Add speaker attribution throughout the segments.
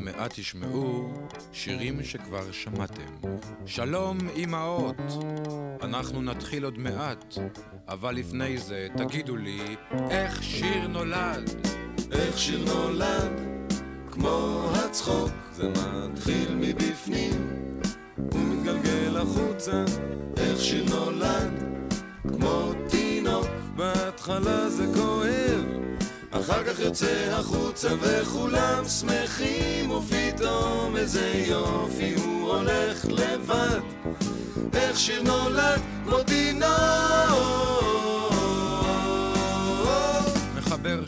Speaker 1: מעט תשמעו שירים שכבר שמעתם. שלום אמהות, אנחנו נתחיל עוד מעט, אבל לפני זה תגידו לי איך שיר נולד.
Speaker 2: איך שיר נולד, כמו הצחוק, זה מתחיל מבפנים ומתגלגל החוצה. איך שיר נולד, כמו תינוק, בהתחלה זה כואב. אחר כך יוצא החוצה וכולם שמחים ופתאום איזה יופי הוא הולך לבד. איך שיר נולד כמו תינוק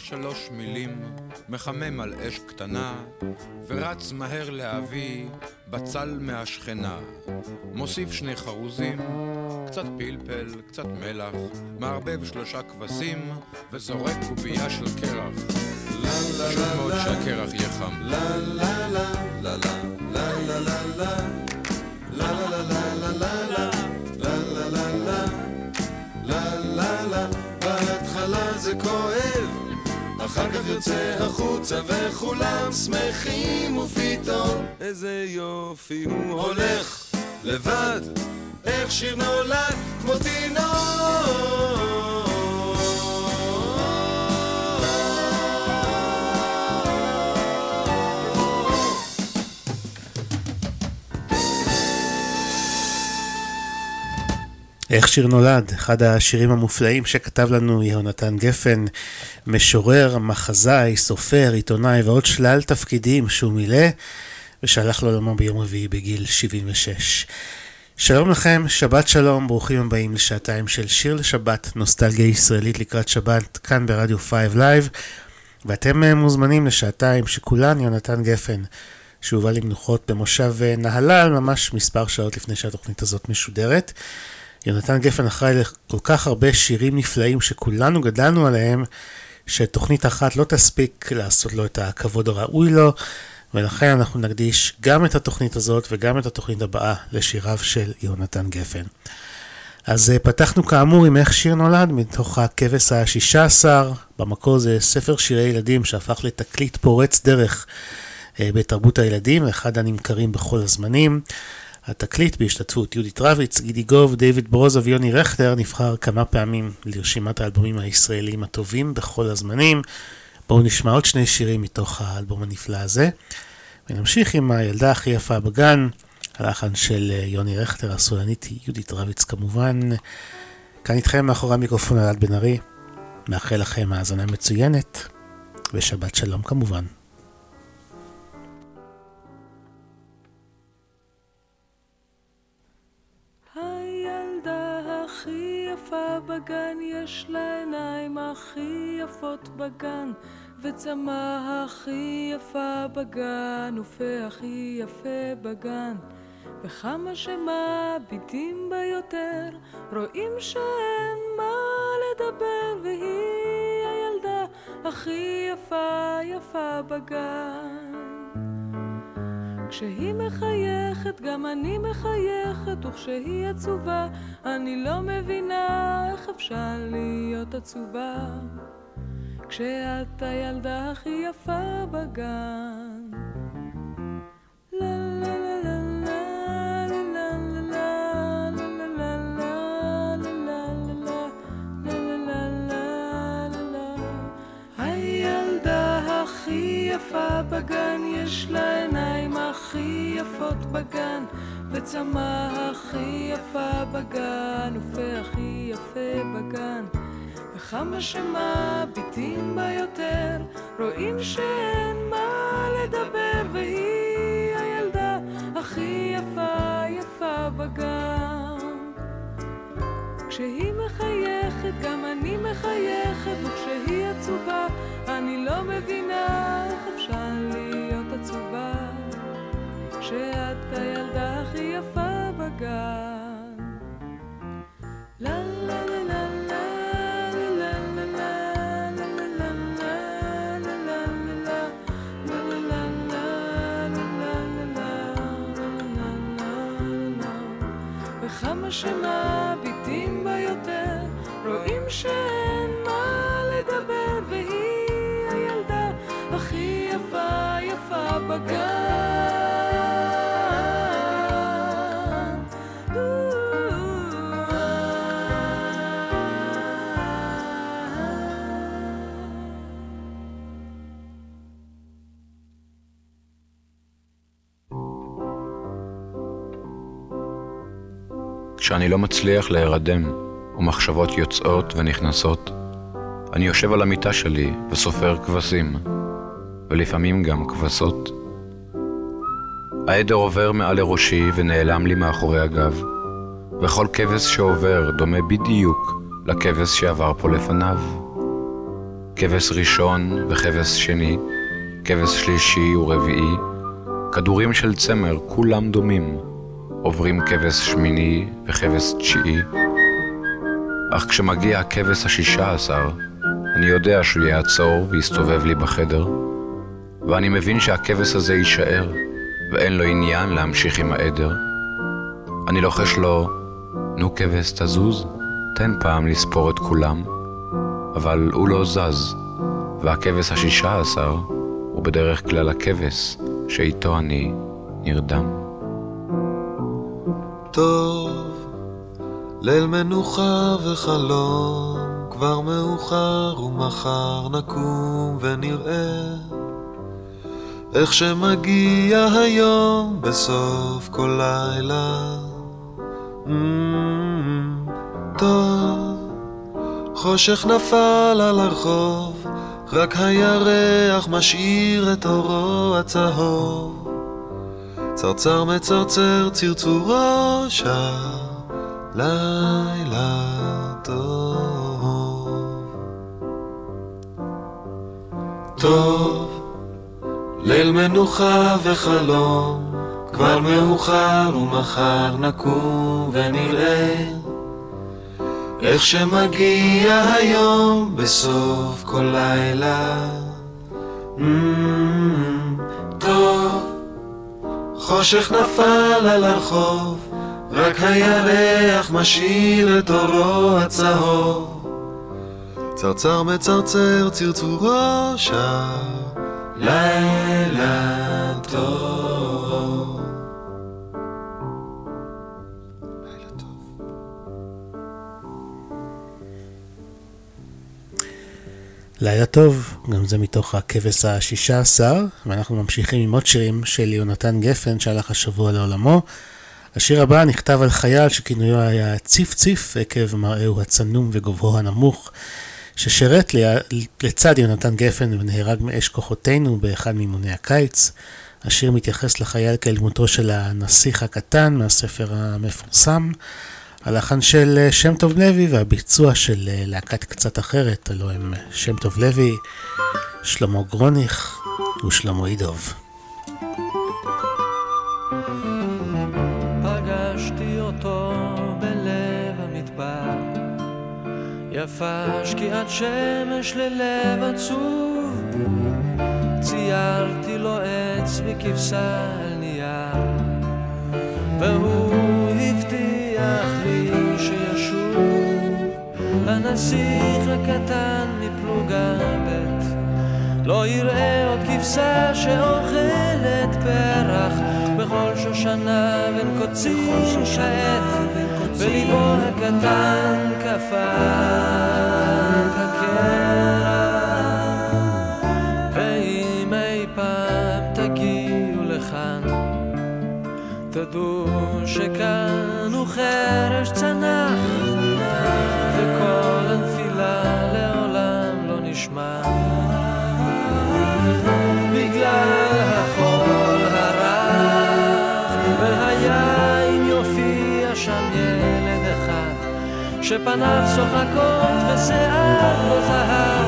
Speaker 1: שלוש מילים, מחמם על אש קטנה ורץ מהר להביא בצל מהשכנה מוסיף שני חרוזים קצת פלפל, קצת מלח, מערבב שלושה כבשים וזורק קובייה של קרח. חשוב מאוד שהקרח יהיה חם. לה לה לה לה לה לה לה לה לה לה לה לה
Speaker 2: לה לה לה בהתחלה זה כואב אחר כך יוצא החוצה וכולם שמחים ופתאום איזה יופי הוא הולך לבד. איך שיר נולד כמו תינוק
Speaker 3: איך שיר נולד, אחד השירים המופלאים שכתב לנו יהונתן גפן, משורר, מחזאי, סופר, עיתונאי ועוד שלל תפקידים שהוא מילא ושהלך לעולמו ביום רביעי בגיל 76. שלום לכם, שבת שלום, ברוכים הבאים לשעתיים של שיר לשבת, נוסטלגיה ישראלית לקראת שבת, כאן ברדיו 5 לייב, ואתם מוזמנים לשעתיים שכולן יונתן גפן, שהובא למנוחות במושב אה, נהלל, ממש מספר שעות לפני שהתוכנית הזאת משודרת. יונתן גפן אחראי לכל כך הרבה שירים נפלאים שכולנו גדלנו עליהם, שתוכנית אחת לא תספיק לעשות לו את הכבוד הראוי לו. ולכן אנחנו נקדיש גם את התוכנית הזאת וגם את התוכנית הבאה לשיריו של יונתן גפן. אז אה, פתחנו כאמור עם איך שיר נולד מתוך הכבש השישה עשר, במקור זה ספר שירי ילדים שהפך לתקליט פורץ דרך אה, בתרבות הילדים, אחד הנמכרים בכל הזמנים. התקליט בהשתתפות יהודית רביץ, גידי גוב, דיוויד ברוזה ויוני רכטר נבחר כמה פעמים לרשימת האלבומים הישראליים הטובים בכל הזמנים. בואו נשמע עוד שני שירים מתוך האלבום הנפלא הזה. ונמשיך עם הילדה הכי יפה בגן, הלחן של אה, יוני רכטר, הסולנית יהודית רביץ כמובן. כאן איתכם מאחורי המיקרופון אלעד בן ארי. מאחל לכם האזנה מצוינת, ושבת שלום כמובן.
Speaker 4: בגן יש לה עיניים הכי יפות בגן וצמא הכי יפה בגן, ופה הכי יפה בגן. וכמה שמביטים בה יותר, רואים שאין מה לדבר, והיא הילדה הכי יפה יפה בגן. כשהיא מחייכת, גם אני מחייכת, וכשהיא עצובה, אני לא מבינה איך אפשר להיות עצובה. כשאת הילדה הכי יפה בגן. יפה בגן, יש לה עיניים הכי יפות בגן, וצמא הכי יפה בגן, ופה הכי יפה בגן. וכמה שמביטים בה יותר, רואים שאין מה לדבר, והיא הילדה הכי יפה יפה בגן. כשהיא מחייכת, גם אני מחייכת, וכשהיא עצובה, אני לא מבינה איך אפשר להיות עצובה, כשאת הילדה הכי יפה בגן. לה לה לה יותר, רואים שאין מה לדבר, והיא הילדה הכי יפה יפה בגן.
Speaker 1: כשאני לא מצליח להירדם, ומחשבות יוצאות ונכנסות, אני יושב על המיטה שלי וסופר כבשים, ולפעמים גם כבשות. העדר עובר מעל לראשי ונעלם לי מאחורי הגב, וכל כבש שעובר דומה בדיוק לכבש שעבר פה לפניו. כבש ראשון וכבש שני, כבש שלישי ורביעי, כדורים של צמר, כולם דומים. עוברים כבש שמיני וכבש תשיעי, אך כשמגיע הכבש השישה עשר, אני יודע שהוא יעצור ויסתובב לי בחדר, ואני מבין שהכבש הזה יישאר, ואין לו עניין להמשיך עם העדר. אני לוחש לו, נו כבש תזוז, תן פעם לספור את כולם, אבל הוא לא זז, והכבש השישה עשר הוא בדרך כלל הכבש שאיתו אני נרדם.
Speaker 5: טוב, ליל מנוחה וחלום, כבר מאוחר ומחר נקום ונראה איך שמגיע היום בסוף כל לילה. Mm, טוב, חושך נפל על הרחוב, רק הירח משאיר את אורו הצהוב. צרצר מצרצר צרצורו שר לילה טוב. טוב, ליל מנוחה וחלום, כבר מאוחר ומחר נקום ונראה איך שמגיע היום בסוף כל לילה. Mm, טוב חושך נפל על הרחוב, רק הירח משאיר את אורו הצהוב. צרצר מצרצר צרצורו שר, לילה טוב.
Speaker 3: לילה טוב, גם זה מתוך הכבש השישה עשר, ואנחנו ממשיכים עם עוד שירים של יונתן גפן שהלך השבוע לעולמו. השיר הבא נכתב על חייל שכינויו היה ציף ציף עקב מראהו הצנום וגובהו הנמוך, ששירת לצד יונתן גפן ונהרג מאש כוחותינו באחד מימוני הקיץ. השיר מתייחס לחייל כאל דמותו של הנסיך הקטן מהספר המפורסם. הלחן של אה, שם טוב לוי והביצוע של אה, להקת קצת אחרת, הלוא הם אה, שם טוב לוי, שלמה גרוניך ושלמה אידוב.
Speaker 6: יפה שקיעת שמש ללב עצוב, ציירתי לו עץ וכבשה על נייר, והוא הבטיח לי שישוב. הנסיך הקטן מפלוגה ב... לא יראה עוד כבשה שאוכלת פרח. בכל שושנה בין קוצים שעת וליבו הקטן קפא כקרח ואם אי פעם תגיעו לכאן תדעו שכאן הוא חרש צנח וכל הנפילה לעולם לא נשמע שפניו צוחקות ושיער לא זהב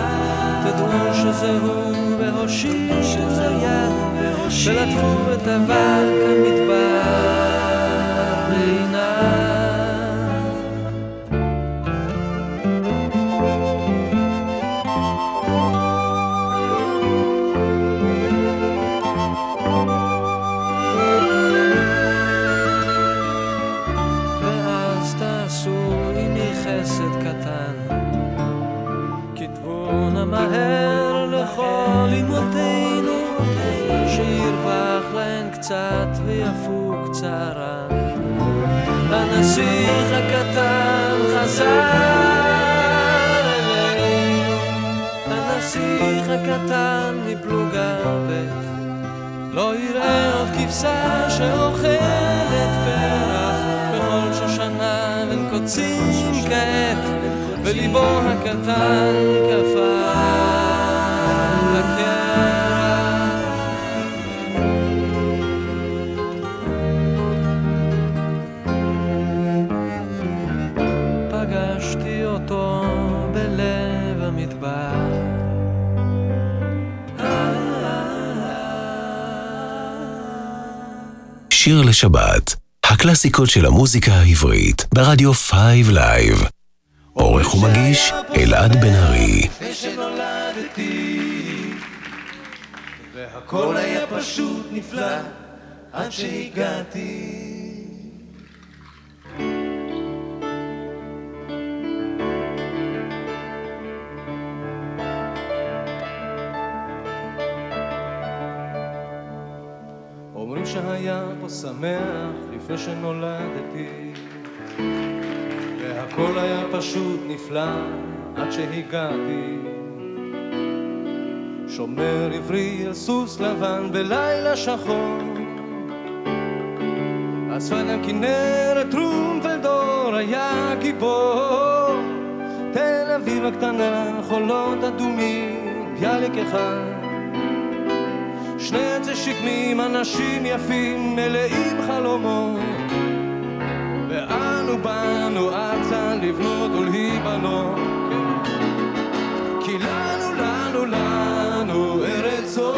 Speaker 6: תדעו שזה הוא והושיטו יד ולטפו את אבק המדבר להן קצת ויפוג צערן. הנסיך הקטן חזר אלינו, הנסיך הקטן מפלוגה ב', לא יראה עוד כבשה שאוכלת פרח בכל שושנה בין קוצים כעת. וליבו הקטן קפא
Speaker 7: שיר לשבת, הקלאסיקות של המוזיקה העברית, ברדיו 5 לייב. עורך ומגיש אלעד בן ארי.
Speaker 2: והכל היה פשוט נפלא עד שהגעתי. שמח לפני שנולדתי. והכל היה פשוט נפלא עד שהגעתי. שומר עברי על סוס לבן בלילה שחור. אספן כנרת טרומפלדור היה גיבור. תל אביב הקטנה חולות אדומים ביאליק אחד שני עצי שקמים אנשים יפים מלאים חלומות. ואנו באנו ארצה לבנות ולהיבנות. כי לנו, לנו, לנו ארץ זאת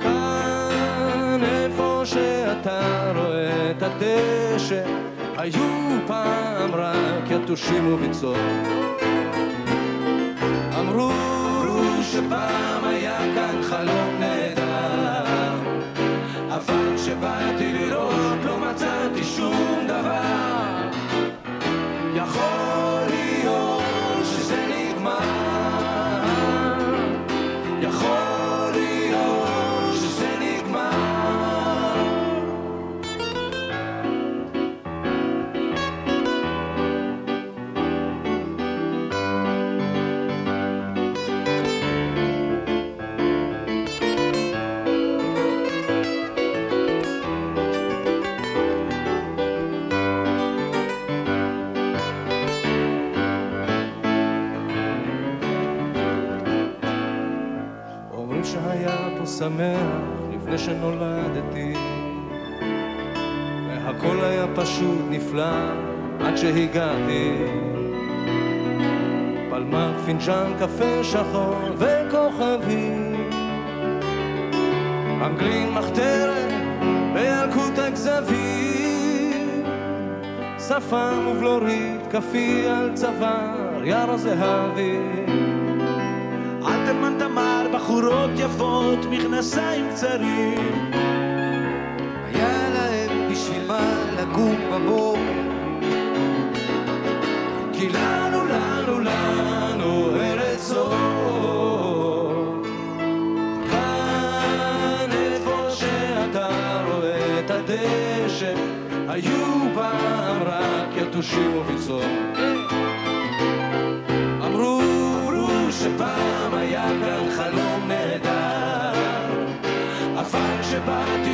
Speaker 2: כאן איפה שאתה רואה את הדשא היו פעם רק יתושים וביצות אמרו שפעם היה כאן חלום נהדר אבל כשבאתי שמח לפני שנולדתי. והכל היה פשוט נפלא עד שהגעתי. פלמח, פינג'אן, קפה שחור וכוכבים אנגלין מחתרת בילקוט הכזבים. שפם ובלורית, כפי על צוואר, יער הזהבי אלתרמן תמר, בחורות יפות, מכנסיים קצרים. היה להם בשביל מה לקום בבור. כי לנו, לנו, לנו ארץ זו. כאן איפה שאתה רואה את הדשא, היו פעם רק יתושים וביצור. אבל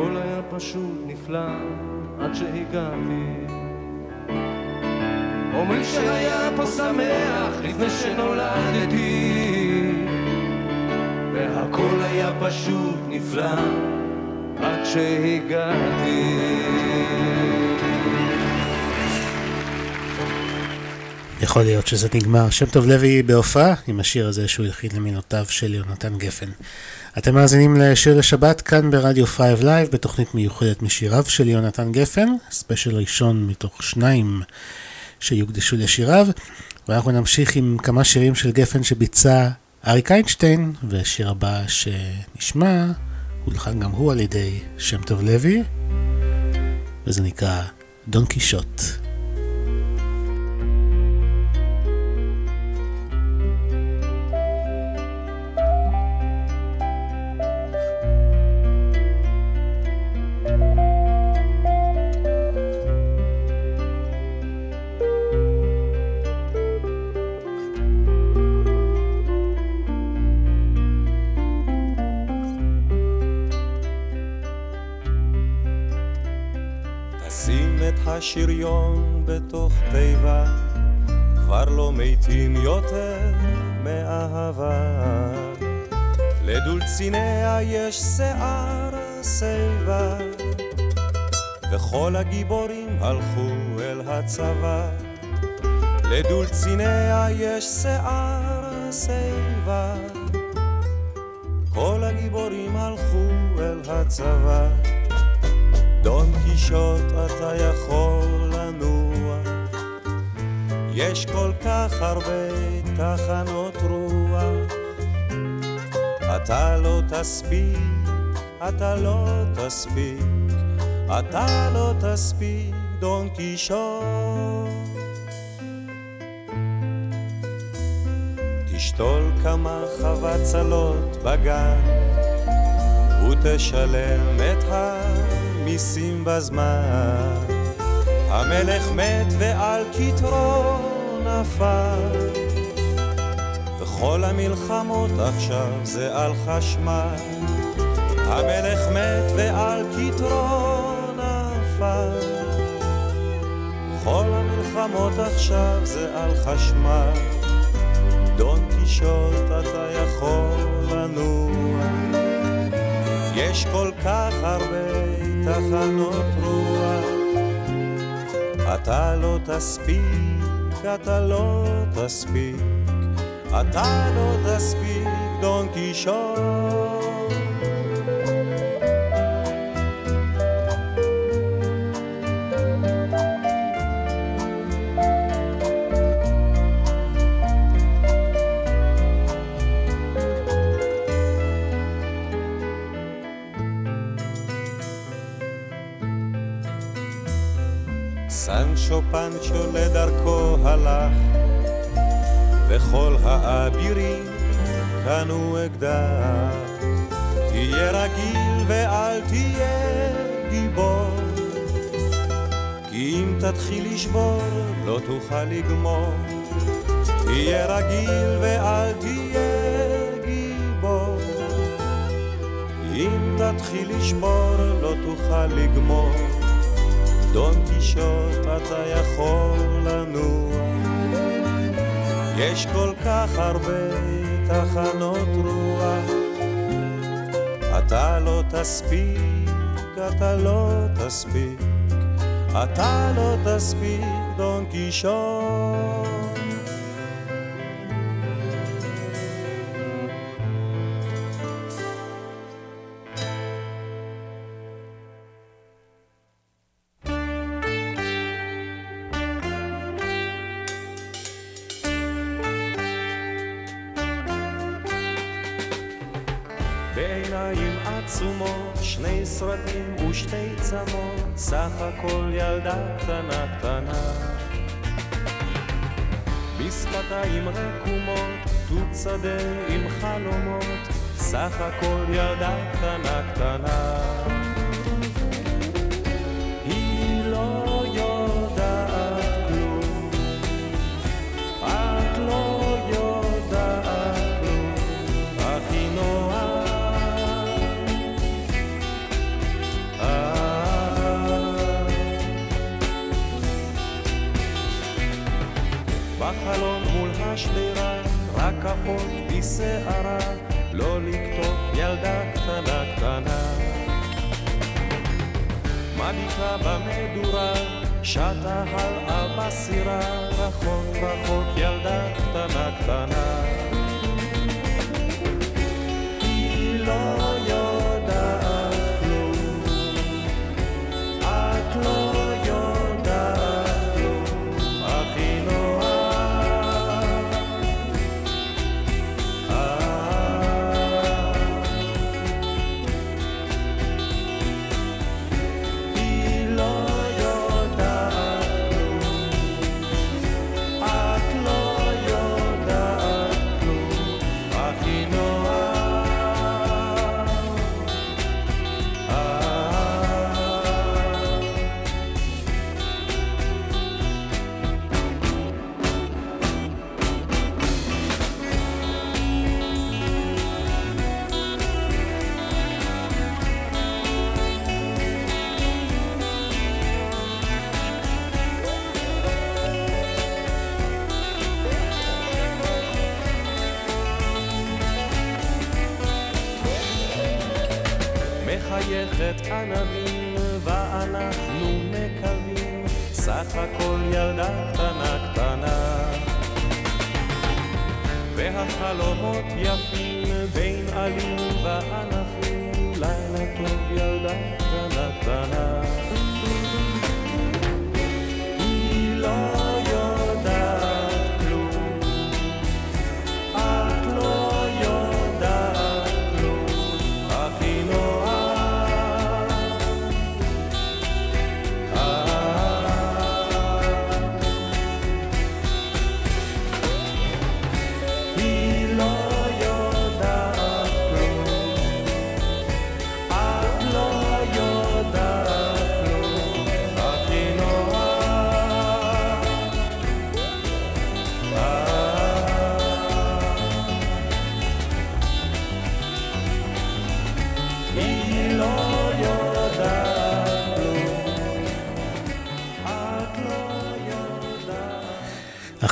Speaker 2: והכל היה פשוט נפלא עד שהגעתי אומרים שהיה פה שמח לפני שנולדתי והכל היה פשוט נפלא עד שהגעתי
Speaker 3: יכול להיות שזה נגמר. שם טוב לוי בהופעה עם השיר הזה שהוא הלחין למינותיו של יונתן גפן. אתם מאזינים לשיר לשבת כאן ברדיו 5 לייב בתוכנית מיוחדת משיריו של יונתן גפן, ספיישל ראשון מתוך שניים שיוקדשו לשיריו, ואנחנו נמשיך עם כמה שירים של גפן שביצע אריק איינשטיין, והשיר הבא שנשמע הולחן גם הוא על ידי שם טוב לוי, וזה נקרא דון קישוט.
Speaker 8: השריון בתוך תיבה, כבר לא מתים יותר מאהבה. לדולציניה יש שיער שיבה, וכל הגיבורים הלכו אל הצבא. לדולציניה יש שיער שיבה, כל הגיבורים הלכו אל הצבא. דון קישוט אתה יכול לנוע, יש כל כך הרבה תחנות רוח. אתה לא תספיק, אתה לא תספיק, אתה לא תספיק, דון קישוט. תשתול כמה חבצלות בגן, ותשלם את ה... מיסים בזמן. המלך מת ועל כתרו נפל, וכל המלחמות עכשיו זה על חשמל. המלך מת ועל כתרו נפל, כל המלחמות עכשיו זה על חשמל. דון קישוט אתה יכול לנוע, יש כל כך הרבה תחנות רוח. אתה לא תספיק, אתה לא תספיק, אתה לא תספיק, דון קישון. פנצ'ו לדרכו הלך, וכל האבירים קנו אקדח. תהיה רגיל ואל תהיה גיבור, כי אם תתחיל לשבור לא תוכל לגמור. תהיה רגיל ואל תהיה גיבור, אם תתחיל לשבור לא תוכל לגמור. דון קישוט אתה יכול לנוע יש כל כך הרבה תחנות רוח אתה לא תספיק, אתה לא תספיק אתה לא תספיק דון קישון. בשפתיים רקומות, תות שדה עם חלומות, סך הכל ילדה קטנה קטנה. אחות בשערה, לא לקטוף ילדה קטנה קטנה. מביטה במדורה, שטה הלאה בסירה, רחוק רחוק ילדה קטנה קטנה. היא לא מחייכת ענבים ואנחנו מקווים סך הכל ילדה קטנה קטנה. והחלומות יפים בין עלים וענפים לילה טוב ילדה קטנה קטנה. היא לא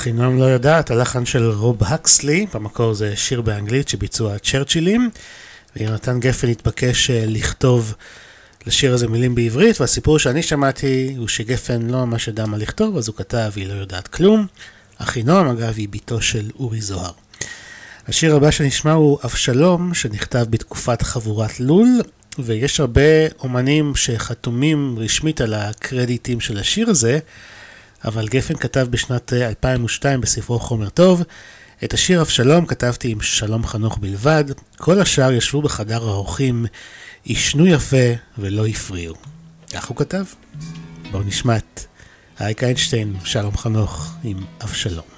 Speaker 3: אחינועם לא יודעת, הלחן של רוב הקסלי, במקור זה שיר באנגלית שביצעו הצ'רצ'ילים, ויונתן גפן התבקש אה, לכתוב לשיר הזה מילים בעברית, והסיפור שאני שמעתי הוא שגפן לא ממש ידע מה לכתוב, אז הוא כתב היא לא יודעת כלום. אחינועם אגב היא בתו של אורי זוהר. השיר הבא שנשמע הוא אבשלום, שנכתב בתקופת חבורת לול, ויש הרבה אומנים שחתומים רשמית על הקרדיטים של השיר הזה, אבל גפן כתב בשנת אה, 2002 בספרו חומר טוב, את השיר אבשלום כתבתי עם שלום חנוך בלבד, כל השאר ישבו בחדר האורחים, עישנו יפה ולא הפריעו. כך הוא כתב. בואו נשמע את אריק איינשטיין, שלום חנוך עם אבשלום.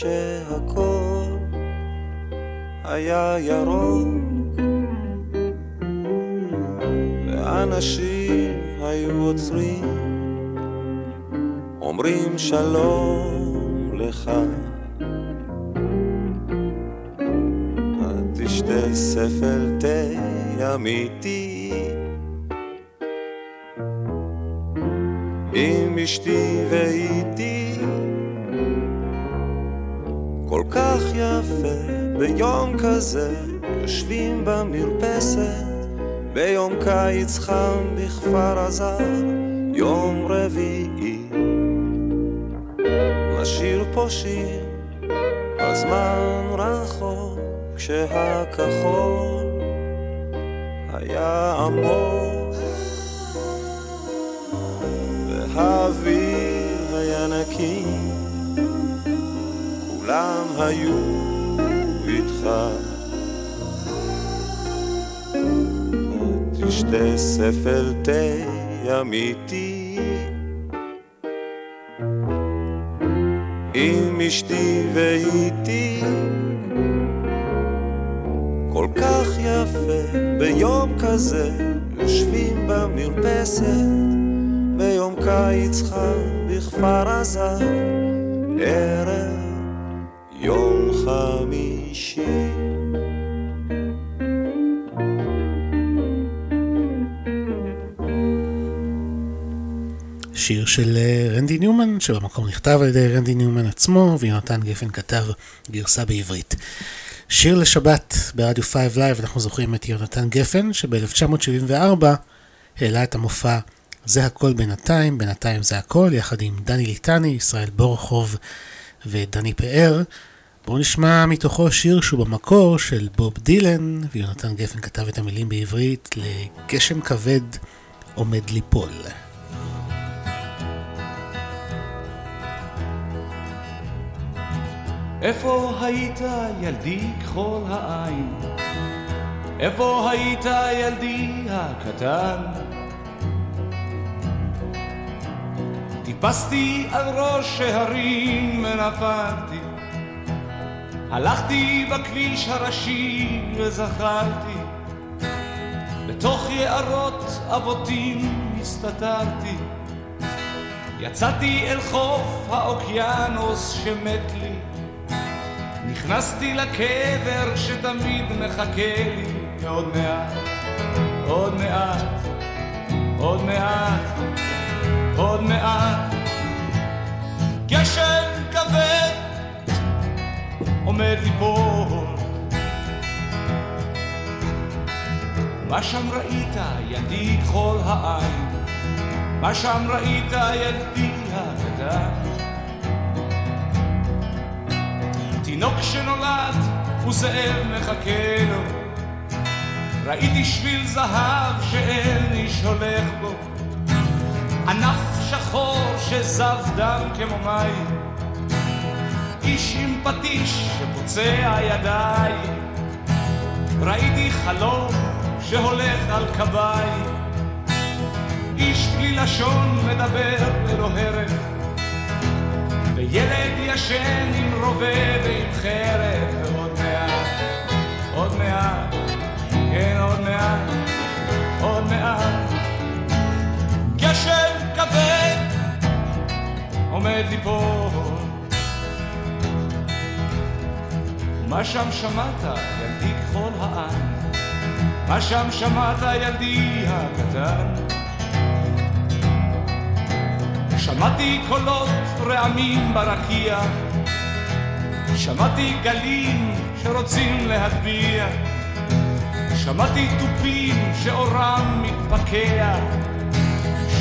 Speaker 8: shit. כזה יושבים במרפסת ביום קיץ חם בכפר עזה יום רביעי. נשיר פה שיר על זמן רחוק כשהכחול היה עמוק. והאוויר היה נקי, כולם היו ספל תה אמיתי עם אשתי ואיתי כל כך יפה ביום כזה יושבים במרפסת ביום קיץ חם בכפר עזה, ערב יום חמישי.
Speaker 3: שיר של אה, רנדי ניומן, שבמקור נכתב על ידי רנדי ניומן עצמו, ויונתן גפן כתב גרסה בעברית. שיר לשבת ברדיו 5 לייב, אנחנו זוכרים את יונתן גפן, שב-1974 העלה את המופע זה הכל בינתיים, בינתיים זה הכל, יחד עם דני ליטני, ישראל בורחוב ודני פאר. בואו נשמע מתוכו שיר שהוא במקור של בוב דילן, ויונתן גפן כתב את המילים בעברית לגשם כבד עומד ליפול.
Speaker 9: איפה היית ילדי כחול העין? איפה היית ילדי הקטן? טיפסתי על ראש ההרים ונפלתי הלכתי בכביש הראשי וזכרתי בתוך יערות אבותים הסתתרתי יצאתי אל חוף האוקיינוס שמת לי נכנסתי לקבר שתמיד מחכה לי עוד מעט, עוד מעט, עוד מעט, עוד מעט. גשם כבד עומד ליפול. מה שם ראית, ילדי כחול העין? מה שם ראית, ילדי הקטן? תינוק שנולד וזאב מחכה לו. ראיתי שביל זהב שאין איש הולך בו. ענף שחור שזב דם כמו מים. איש עם פטיש שפוצע ידיים. ראיתי חלום שהולך על קביים. איש בלי לשון מדבר ללא הרף. וילד ישן עם רובה ועם חרב. ועוד מעט, עוד מעט, כן עוד מעט, עוד מעט. גשם כבד עומד ליפול. מה שם שמעת, ילדי כחול העין? מה שם שמעת, ילדי הקטן? שמעתי קולות רעמים ברקיע, שמעתי גלים שרוצים להטביע, שמעתי תופים שאורם מתפקע,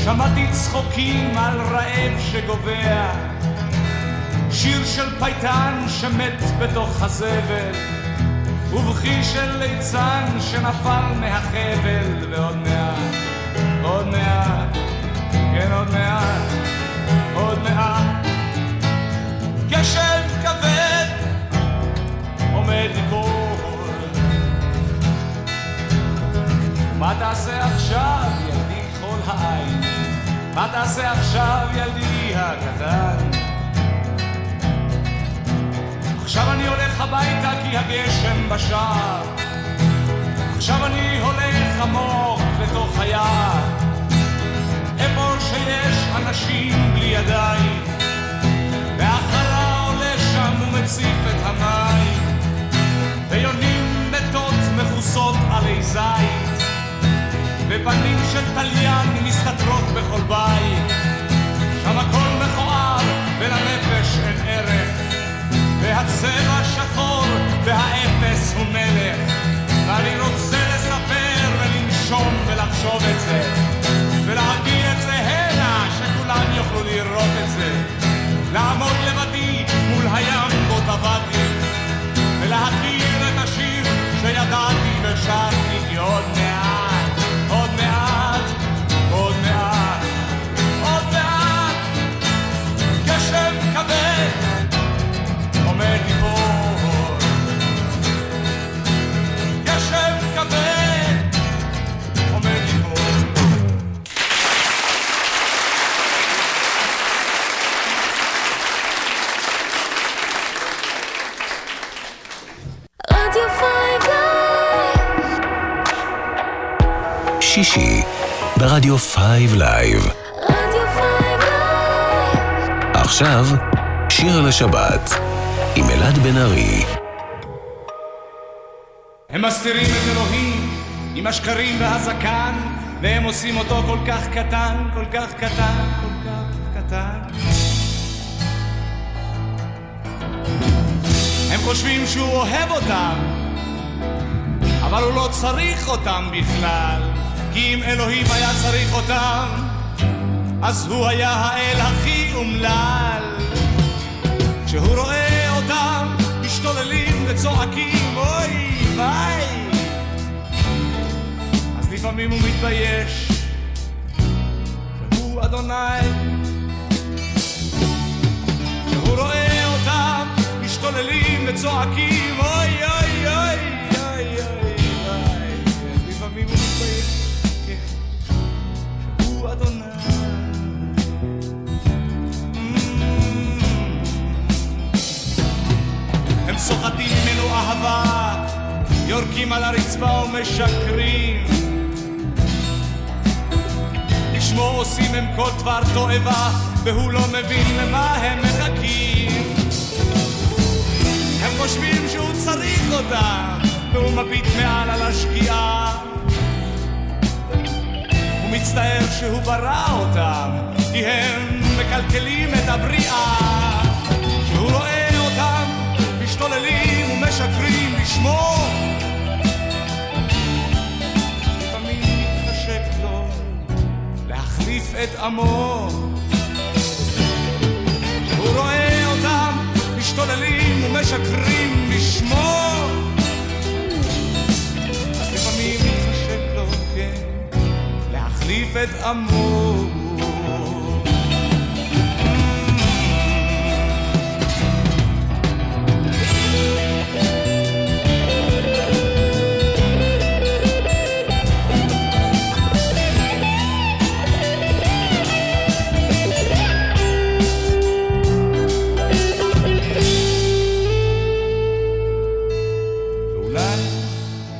Speaker 9: שמעתי צחוקים על רעב שגובע, שיר של פייטן שמת בתוך הזבל, ובכי של ליצן שנפל מהחבל, ועוד מעט, עוד מעט, כן עוד מעט, עוד מעט. גשם כבד עומד ליפול. מה תעשה עכשיו, ילדי כחול העין? מה תעשה עכשיו, ילדי הקטן? עכשיו אני הולך הביתה כי הגשם בשער. עכשיו אני הולך עמוק לתוך היער. איפה שיש אנשים בלי ידיים. והחלה עולה שם ומציף את המים. ויונים מתות מכוסות עלי זית. ופנים של תליין מסתתרות בכל בית. שם הכל מכוער ולנפש אין ערך. והצבע שחור והאפס הוא מלך ואני רוצה לספר ולנשום ולחשוב את זה יוכלו לראות את זה. לעמוד לבדי מול הים בו טבעתי ולהכיר את השיר שידעתי ושרתי עוד
Speaker 7: ברדיו פייב לייב.
Speaker 4: רדיו פייב
Speaker 7: עכשיו, שיר לשבת עם אלעד בן ארי.
Speaker 9: הם מסתירים את אלוהים עם השקרים והזקן, והם עושים אותו כל כך קטן, כל כך קטן, כל כך קטן. הם חושבים שהוא אוהב אותם, אבל הוא לא צריך אותם בכלל, כי אם אלוהים היה צריך אותם, אז הוא היה האל הכי אומלל. כשהוא רואה אותם משתוללים וצועקים, אוי ביי, אז לפעמים הוא מתבייש שהוא אדוני. כשהוא רואה אותם משתוללים וצועקים, אוי אוי אוי אוי אוי, יורקים על הרצפה ומשקרים. לשמו עושים הם כל דבר תועבה, והוא לא מבין למה הם מחכים. הם חושבים שהוא צריך אותם, והוא מביט מעל על השקיעה. מצטער שהוא ברא אותם, כי הם מקלקלים את הבריאה. כשהוא רואה אותם משתוללים ומשקרים בשמו, לפעמים מתחשק לו להחליף את עמו. הוא רואה אותם משתוללים ומשקרים בשמו להחליף את עמו.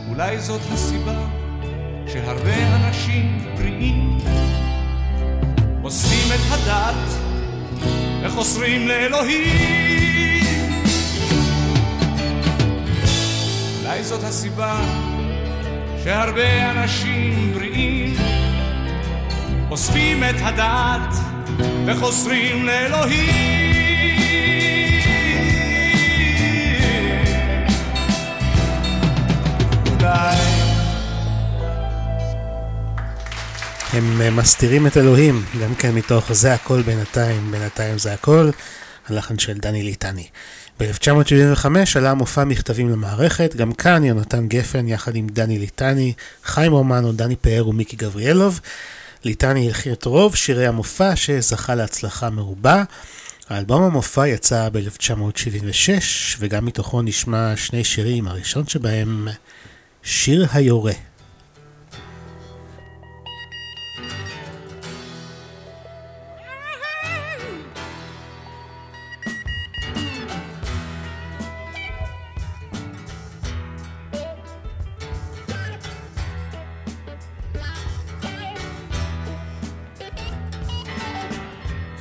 Speaker 9: ואולי, וחוסרים לאלוהים. אולי זאת הסיבה שהרבה אנשים בריאים עוזבים את הדת וחוסרים לאלוהים. אולי
Speaker 3: הם אה, מסתירים את אלוהים, גם כן מתוך זה הכל בינתיים, בינתיים זה הכל, הלחן של דני ליטני. ב-1975 עלה מופע מכתבים למערכת, גם כאן יונתן גפן יחד עם דני ליטני, חיים רומנו, דני פאר ומיקי גבריאלוב. ליטני הלחין את רוב שירי המופע שזכה להצלחה מרובה. האלבום המופע יצא ב-1976 וגם מתוכו נשמע שני שירים, הראשון שבהם שיר היורה.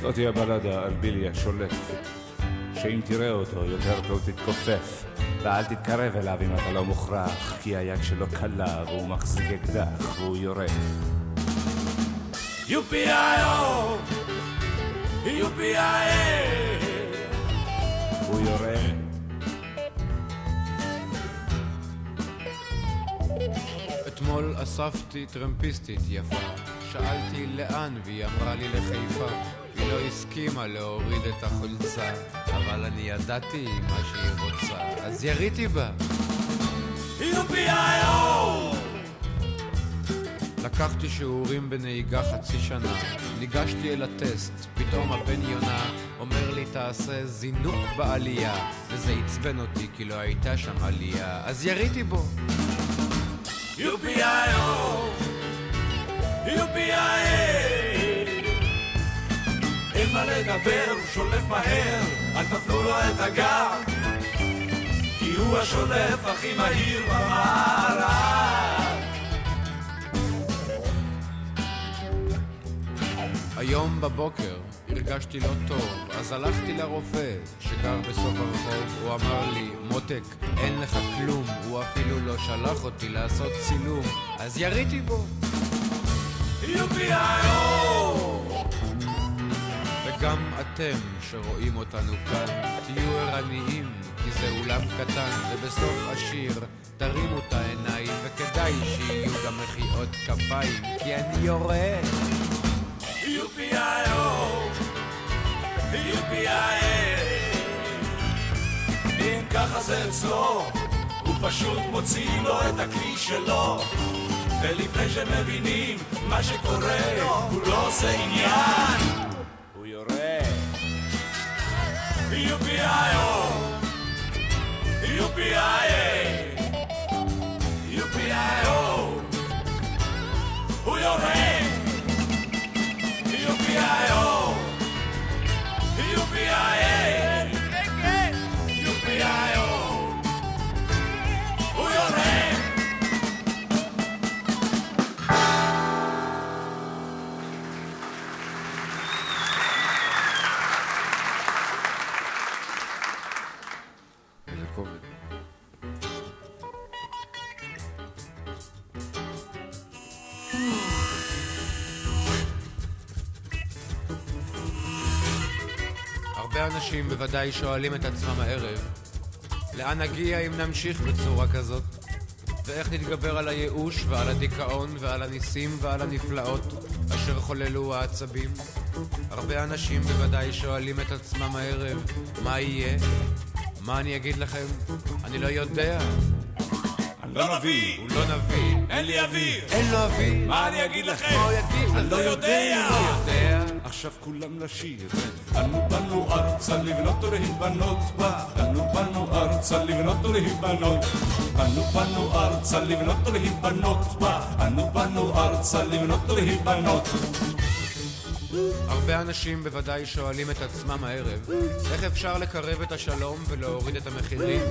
Speaker 10: זאתי הבלדה על בילי השולף, שאם תראה אותו יותר טוב תתכופף, ואל תתקרב אליו אם אתה לא מוכרח, כי היד שלו קלה והוא מחזיק אקדח והוא יורה.
Speaker 11: יופי-איו, יופי-איי.
Speaker 10: הוא יורה.
Speaker 12: אתמול אספתי טרמפיסטית יפה, שאלתי לאן והיא אמרה לי לחיפה. היא לא הסכימה להוריד את החולצה, אבל אני ידעתי מה שהיא רוצה, אז יריתי בה.
Speaker 11: יופי-איו.
Speaker 12: לקחתי שיעורים בנהיגה חצי שנה, ניגשתי אל הטסט, פתאום הבן יונה אומר לי תעשה זינוק בעלייה, וזה עצבן אותי כי לא הייתה שם עלייה, אז יריתי בו.
Speaker 11: יופי-איו. יופי-איי. אין מה לדבר, הוא שולף מהר, אל תפנו לו את הגב, כי הוא השולף הכי מהיר במערב.
Speaker 12: היום בבוקר הרגשתי לא טוב, אז הלכתי לרופא שגר בסוף הרחוב, הוא אמר לי, מותק, אין לך כלום, הוא אפילו לא שלח אותי לעשות צילום, אז יריתי בו.
Speaker 11: יופי-איו.
Speaker 12: וגם אתם שרואים אותנו כאן, תהיו ערניים, כי זה אולם קטן, ובסוף השיר תרימו את העיניים, וכדאי שיהיו גם מחיאות כפיים, כי אני יורה.
Speaker 11: יופי-איו. יופי-איי. אם ככה זה אצלו, הוא פשוט מוציא לו את הכלי שלו. ולפני שמבינים מה שקורה, הוא לא עושה עניין.
Speaker 10: הוא יורה.
Speaker 11: יופי-איו. יופי-איי. יופי-איו. הוא יורה.
Speaker 12: אנשים בוודאי שואלים את עצמם הערב, לאן נגיע אם נמשיך בצורה כזאת? ואיך נתגבר על הייאוש ועל הדיכאון ועל הניסים ועל הנפלאות אשר חוללו העצבים? הרבה אנשים בוודאי שואלים את עצמם הערב, מה יהיה? מה אני אגיד לכם? אני לא יודע.
Speaker 9: אני לא נביא!
Speaker 12: הוא לא נביא.
Speaker 9: אין לי אוויר!
Speaker 12: אין לו אוויר!
Speaker 9: מה אני אגיד לכם?
Speaker 12: מה הוא יגיד
Speaker 9: אני לא יודע!
Speaker 12: לא יודע.
Speaker 13: עכשיו כולם לשיר.
Speaker 9: אנו באנו ארצה לבנות ולהיבנות בה. אנו באנו ארצה לבנות ולהיבנות. אנו באנו ארצה לבנות ולהיבנות בה. אנו באנו ארצה לבנות ולהיבנות.
Speaker 12: הרבה אנשים בוודאי שואלים את עצמם הערב, איך אפשר לקרב את השלום ולהוריד את המחירים?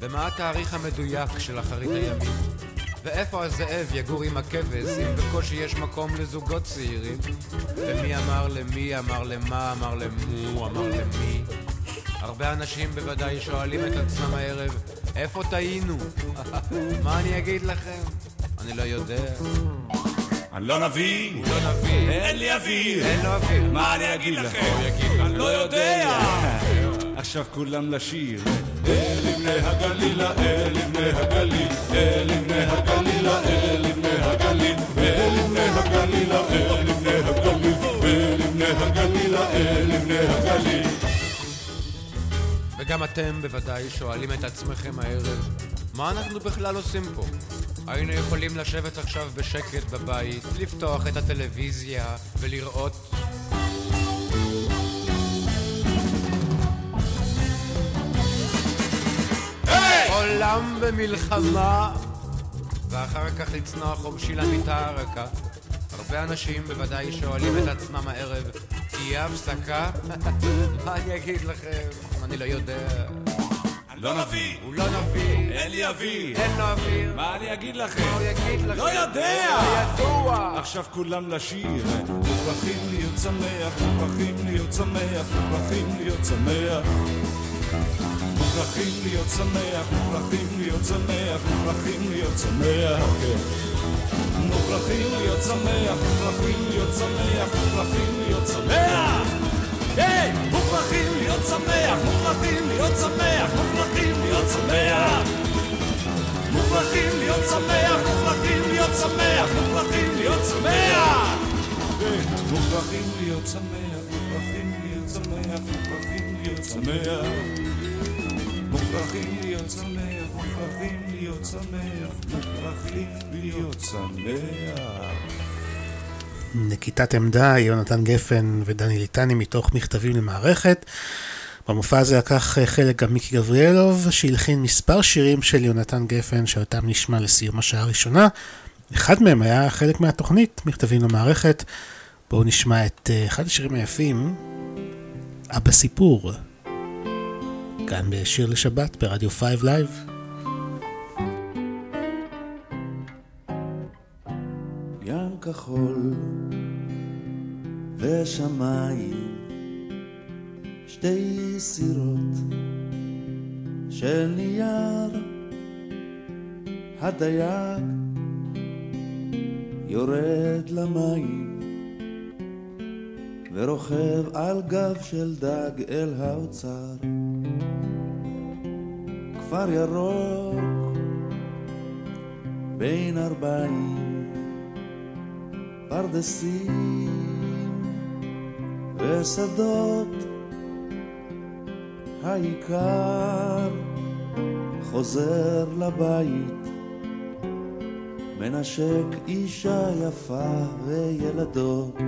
Speaker 12: ומה התאריך המדויק של אחרית הימים? ואיפה הזאב יגור עם הכבש אם בקושי יש מקום לזוגות צעירים? ומי אמר למי, אמר למה, אמר למו, אמר למי? הרבה אנשים בוודאי שואלים את עצמם הערב, איפה טעינו? מה אני אגיד לכם? אני לא יודע.
Speaker 9: אני לא נביא!
Speaker 12: הוא לא נביא.
Speaker 9: אין לי אוויר!
Speaker 12: אין לו אוויר.
Speaker 9: מה אני אגיד לכם? אני לא יודע!
Speaker 13: עכשיו כולם לשיר.
Speaker 9: אל לבני הגלילה, אל
Speaker 12: וגם אתם בוודאי שואלים את עצמכם הערב, מה אנחנו בכלל עושים פה? היינו יכולים לשבת עכשיו בשקט בבית, לפתוח את הטלוויזיה ולראות... עולם במלחמה ואחר כך לצנוח חופשי למיטה הרכה. הרבה אנשים בוודאי שואלים את עצמם הערב, תהיה הפסקה? מה אני אגיד לכם? אני לא יודע.
Speaker 9: לא נביא!
Speaker 12: הוא לא נביא.
Speaker 9: אין לי אוויר!
Speaker 12: אין לו אוויר.
Speaker 9: מה אני אגיד לכם?
Speaker 12: מה הוא יגיד לכם?
Speaker 9: לא יודע!
Speaker 12: לא ידוע!
Speaker 13: עכשיו כולם לשיר.
Speaker 9: מוכרחים להיות שמח, מוכרחים להיות שמח, מוכרחים להיות שמח. מוכרחים להיות שמח, מוכרחים להיות שמח, מוכרחים להיות שמח, כן. מוכרחים להיות שמח, מוכרחים להיות שמח, מוכרחים להיות שמח! היי! מוכרחים להיות שמח, מוכרחים להיות שמח, מוכרחים להיות שמח! מוכרחים להיות שמח, מוכרחים להיות שמח, מוכרחים להיות שמח! מוכרחים להיות שמח, מוכרחים להיות שמח, מוכרחים להיות שמח. מוכרחים להיות שמח, מוכרחים להיות שמח, מוכרחים להיות שמח.
Speaker 3: נקיטת עמדה, יונתן גפן ודני ליטני מתוך מכתבים למערכת. במופע הזה לקח חלק גם מיקי גבריאלוב, שהלחין מספר שירים של יונתן גפן, שאותם נשמע לסיום השעה הראשונה. אחד מהם היה חלק מהתוכנית, מכתבים למערכת. בואו נשמע את אה, אחד השירים היפים, אבא סיפור. כאן בשיר לשבת ברדיו 5 לייב.
Speaker 14: ים כחול ושמיים, שתי סירות של נייר, הדייג יורד למים ורוכב על גב של דג אל האוצר. כפר ירוק בין ארבעים פרדסים ושדות העיקר חוזר לבית מנשק אישה יפה וילדות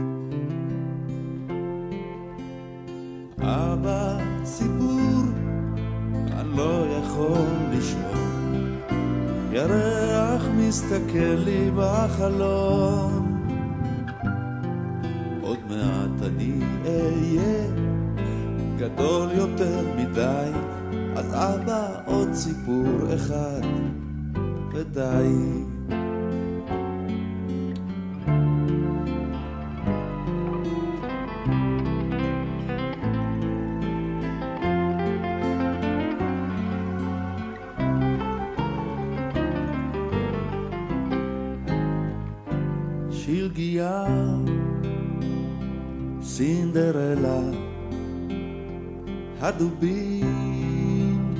Speaker 14: מסתכל לי בחלון עוד מעט אני אהיה גדול יותר מדי. אז אבא עוד סיפור אחד ודי הדובים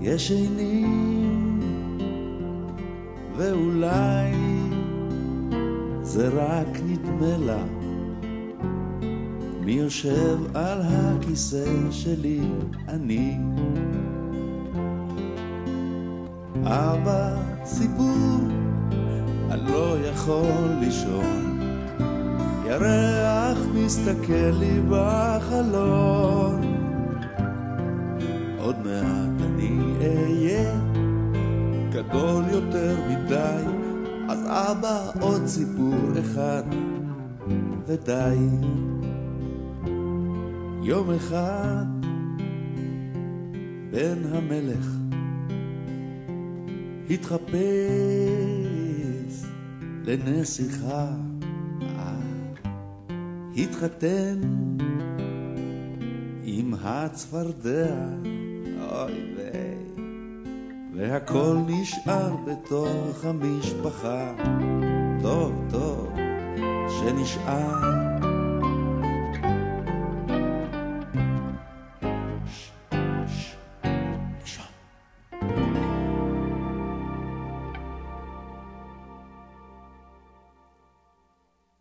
Speaker 14: ישנים, ואולי זה רק נדמה לה מי יושב על הכיסא שלי? אני. אבא, סיפור, אני לא יכול לישון. ירח מסתכל לי בחלון. אבא עוד סיפור אחד ודי. יום אחד בן המלך התחפש לנסיכה, התחתן עם הצפרדע, אוי ויי, והכל נשאר בתוך המשפחה, טוב טוב שנשאר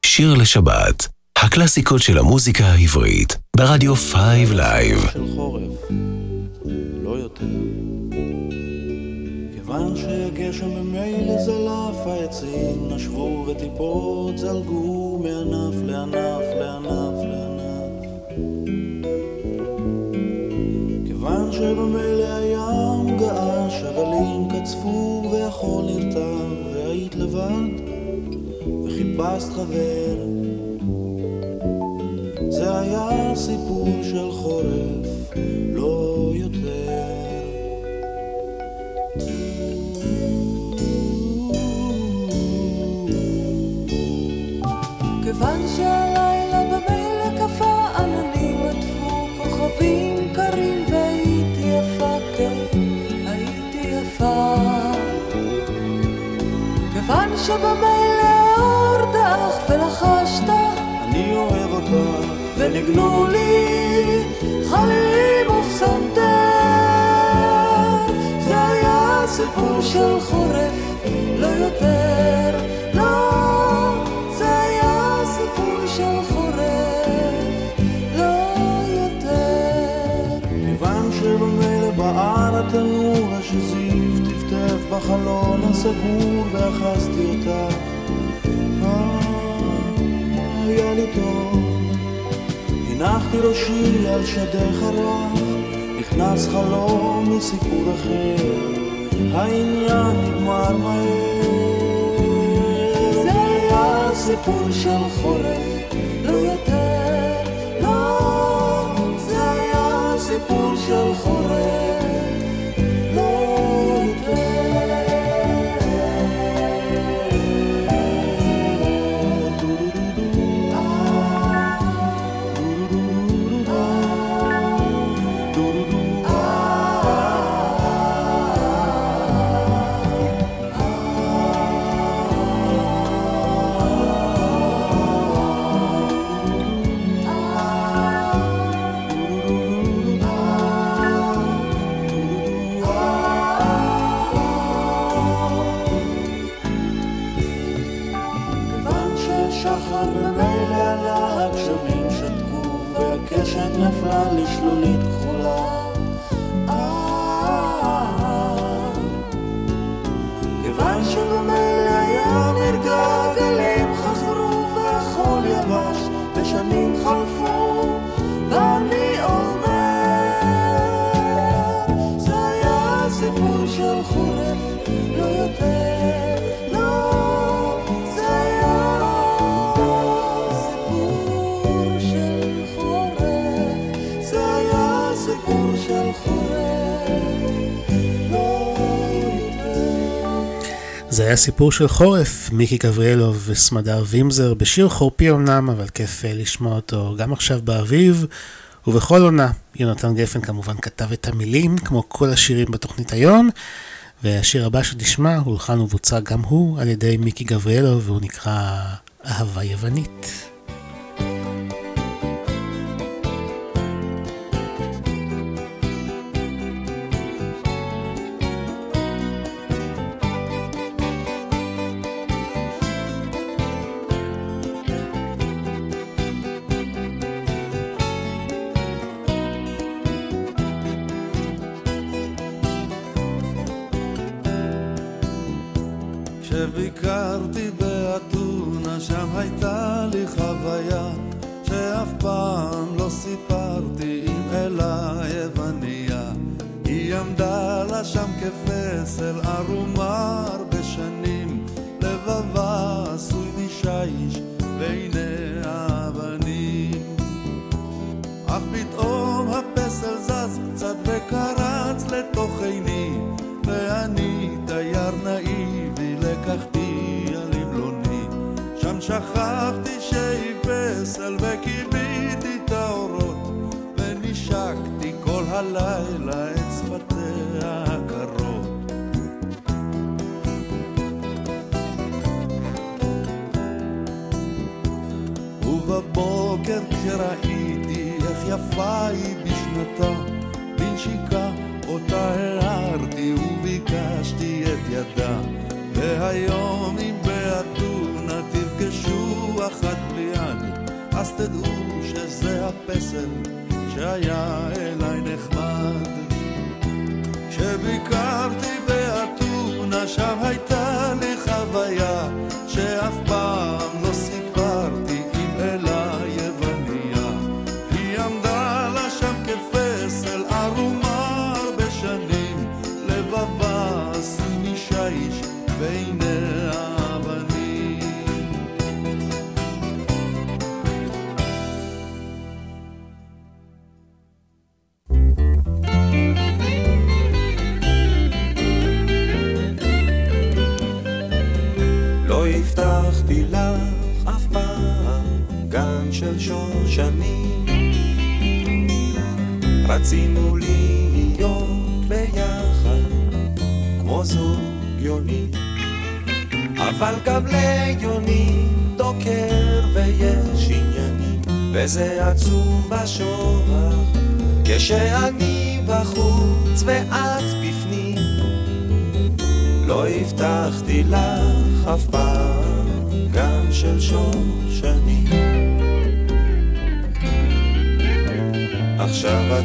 Speaker 7: שיר לשבת, הקלאסיקות של המוזיקה העברית, ברדיו 5 לייב.
Speaker 14: של חורף, לא יותר. כיוון שהגשם ממילא זלף, העצים נשבו וטיפות זלגו מענף לענף לענף לענף. כיוון שממילא הים געש, הגלים קצפו והחול נרטב, והיית לבד. חיפשת חבר זה היה סיפור של חורף, לא
Speaker 15: כיוון שהלילה במילא קפא עננים עטפו כוכבים קרים והייתי יפה, כן, הייתי יפה. כיוון שבמילא אותך ולחשת
Speaker 14: אני אוהב אותך.
Speaker 15: וניגנו לי חלילים ופסנתר. זה היה סיפור של חורף לא יותר
Speaker 14: בחלון הסגור ואחזתי אותך היה לי טוב. הנחתי ראשי על שדך הרך, נכנס חלום מסיפור אחר, העניין נגמר מהר.
Speaker 15: זה היה סיפור של חורף, לא יותר, לא, של חורף.
Speaker 3: היה סיפור של חורף, מיקי גבריאלוב וסמדר וימזר, בשיר חורפי אמנם, אבל כיף אה, לשמוע אותו גם עכשיו באביב ובכל עונה. יונתן גפן כמובן כתב את המילים, כמו כל השירים בתוכנית היום, והשיר הבא שנשמע הולחן ובוצע גם הוא על ידי מיקי גבריאלוב, והוא נקרא אהבה יוונית.
Speaker 14: כשראיתי איך יפה היא בשנתה, בנשיקה אותה הערתי וביקשתי את ידה. והיום אם באתונה תפגשו אחת בלי יד, אז תדעו שזה הפסל שהיה אליי נחמד. כשביקרתי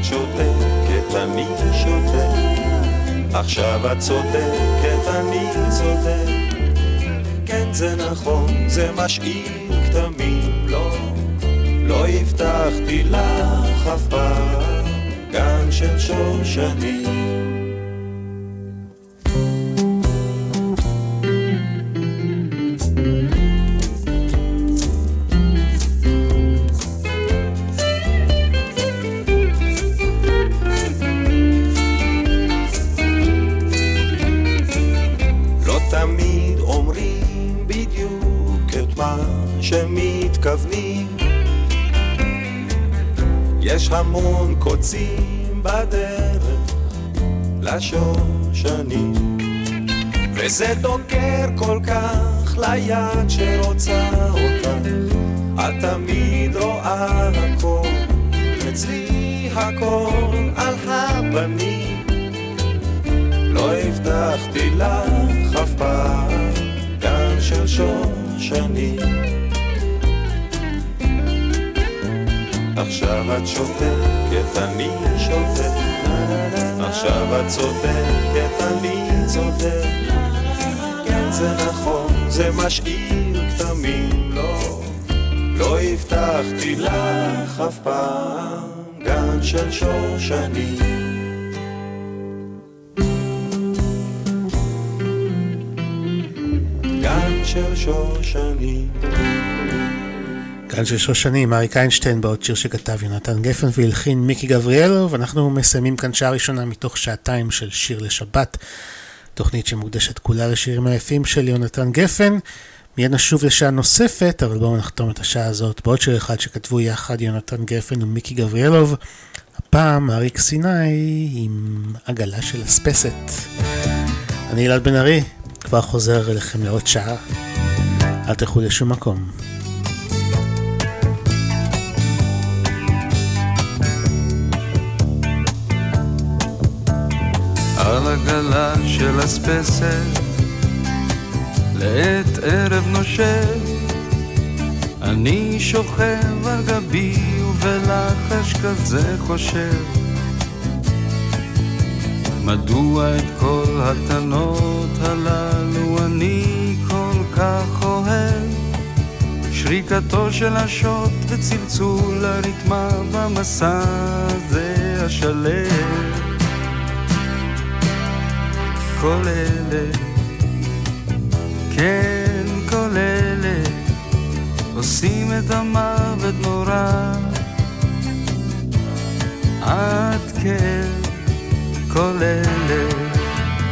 Speaker 8: את שותקת, אני שותק. עכשיו את צודקת, אני צודק. כן זה נכון, זה משאיר כתמים, לא. לא הבטחתי לך אף פעם גן של שושנים. לשושנים וזה דוקר כל כך ליד שרוצה אותך. את תמיד רואה הכל. אצלי הכל על הפנים. לא הבטחתי לך אף פעם גן של שושנים עכשיו את שותקת, אני שותק עכשיו את צודקת, אני צודק. כן זה נכון, זה משאיר כתמים, לא לא הבטחתי לך אף פעם. גן של שושנים גן של שושנים,
Speaker 3: אריק איינשטיין בעוד שיר שכתב יונתן גפן והלחין מיקי גבריאלו, ואנחנו מסיימים כאן שעה ראשונה מתוך שעתיים של שיר לשבת, תוכנית שמוקדשת כולה לשירים היפים של יונתן גפן. מיד נשוב לשעה נוספת, אבל בואו נחתום את השעה הזאת בעוד שיר אחד שכתבו יחד יונתן גפן ומיקי גבריאלוב. הפעם אריק סיני עם עגלה של אספסת. אני אלעד בן ארי, כבר חוזר אליכם לעוד שעה. אל תלכו לשום מקום.
Speaker 16: עגלה של אספסת, לעת ערב נושב, אני שוכב על גבי ובלחש כזה חושב. מדוע את כל הטענות הללו אני כל כך אוהב? שריקתו של השוט וצלצול הריתמה במסע הזה השלם. כל אלה, כן כל אלה, עושים את המוות נורא. עד כן כל אלה,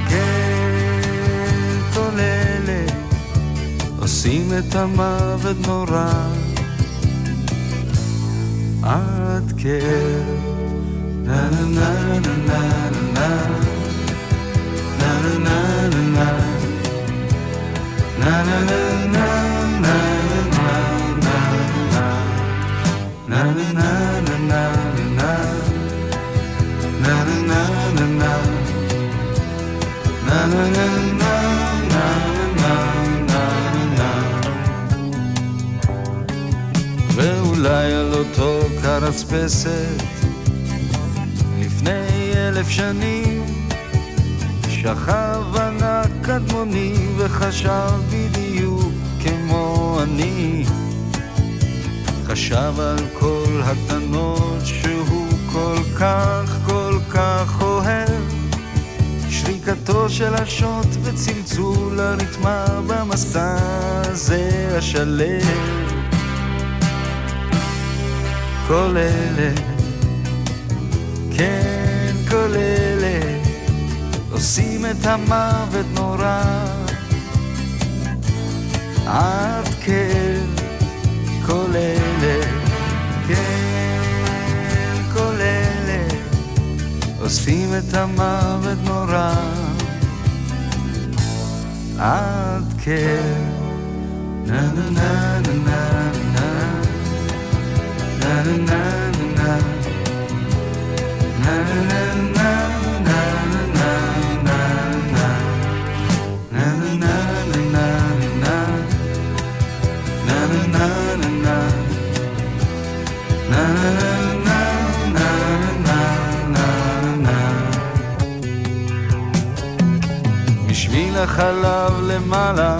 Speaker 16: כן כל אלה, עושים את המוות נורא. עד כן, נה נה נה נה נה נה ואולי על אותו קרצפסת לפני אלף שנים שכב ענק קדמוני וחשב בדיוק כמו אני. חשב על כל הקטנות שהוא כל כך כל כך אוהב. שריקתו של השוט וצלצול הרתמה במסע הזה השלם. כל אלה, כן את המוות נורא עד כן כל אלה, כן אלה עושים את המוות נורא עד כן na na na na na na na na na na na na na החלב למעלה,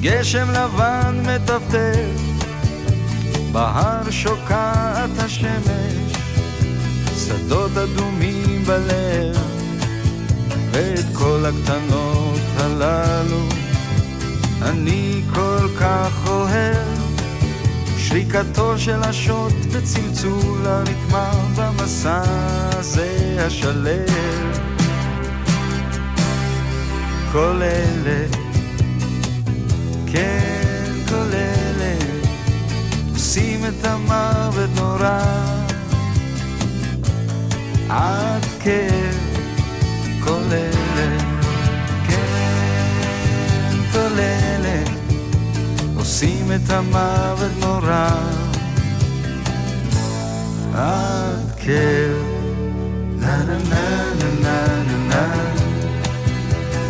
Speaker 16: גשם לבן מטפטף, בהר שוקעת השמש, שדות אדומים בלב, ואת כל הקטנות הללו אני כל כך אוהב. שריקתו של השוט וצלצול הרתמה במסע הזה השלם. כל אלה, כן כל אלה, עושים את המוות נורא. עד כן כל אלה, כן כל אלה, עושים את המוות נורא. עד כן, נה נה נה נה נה נה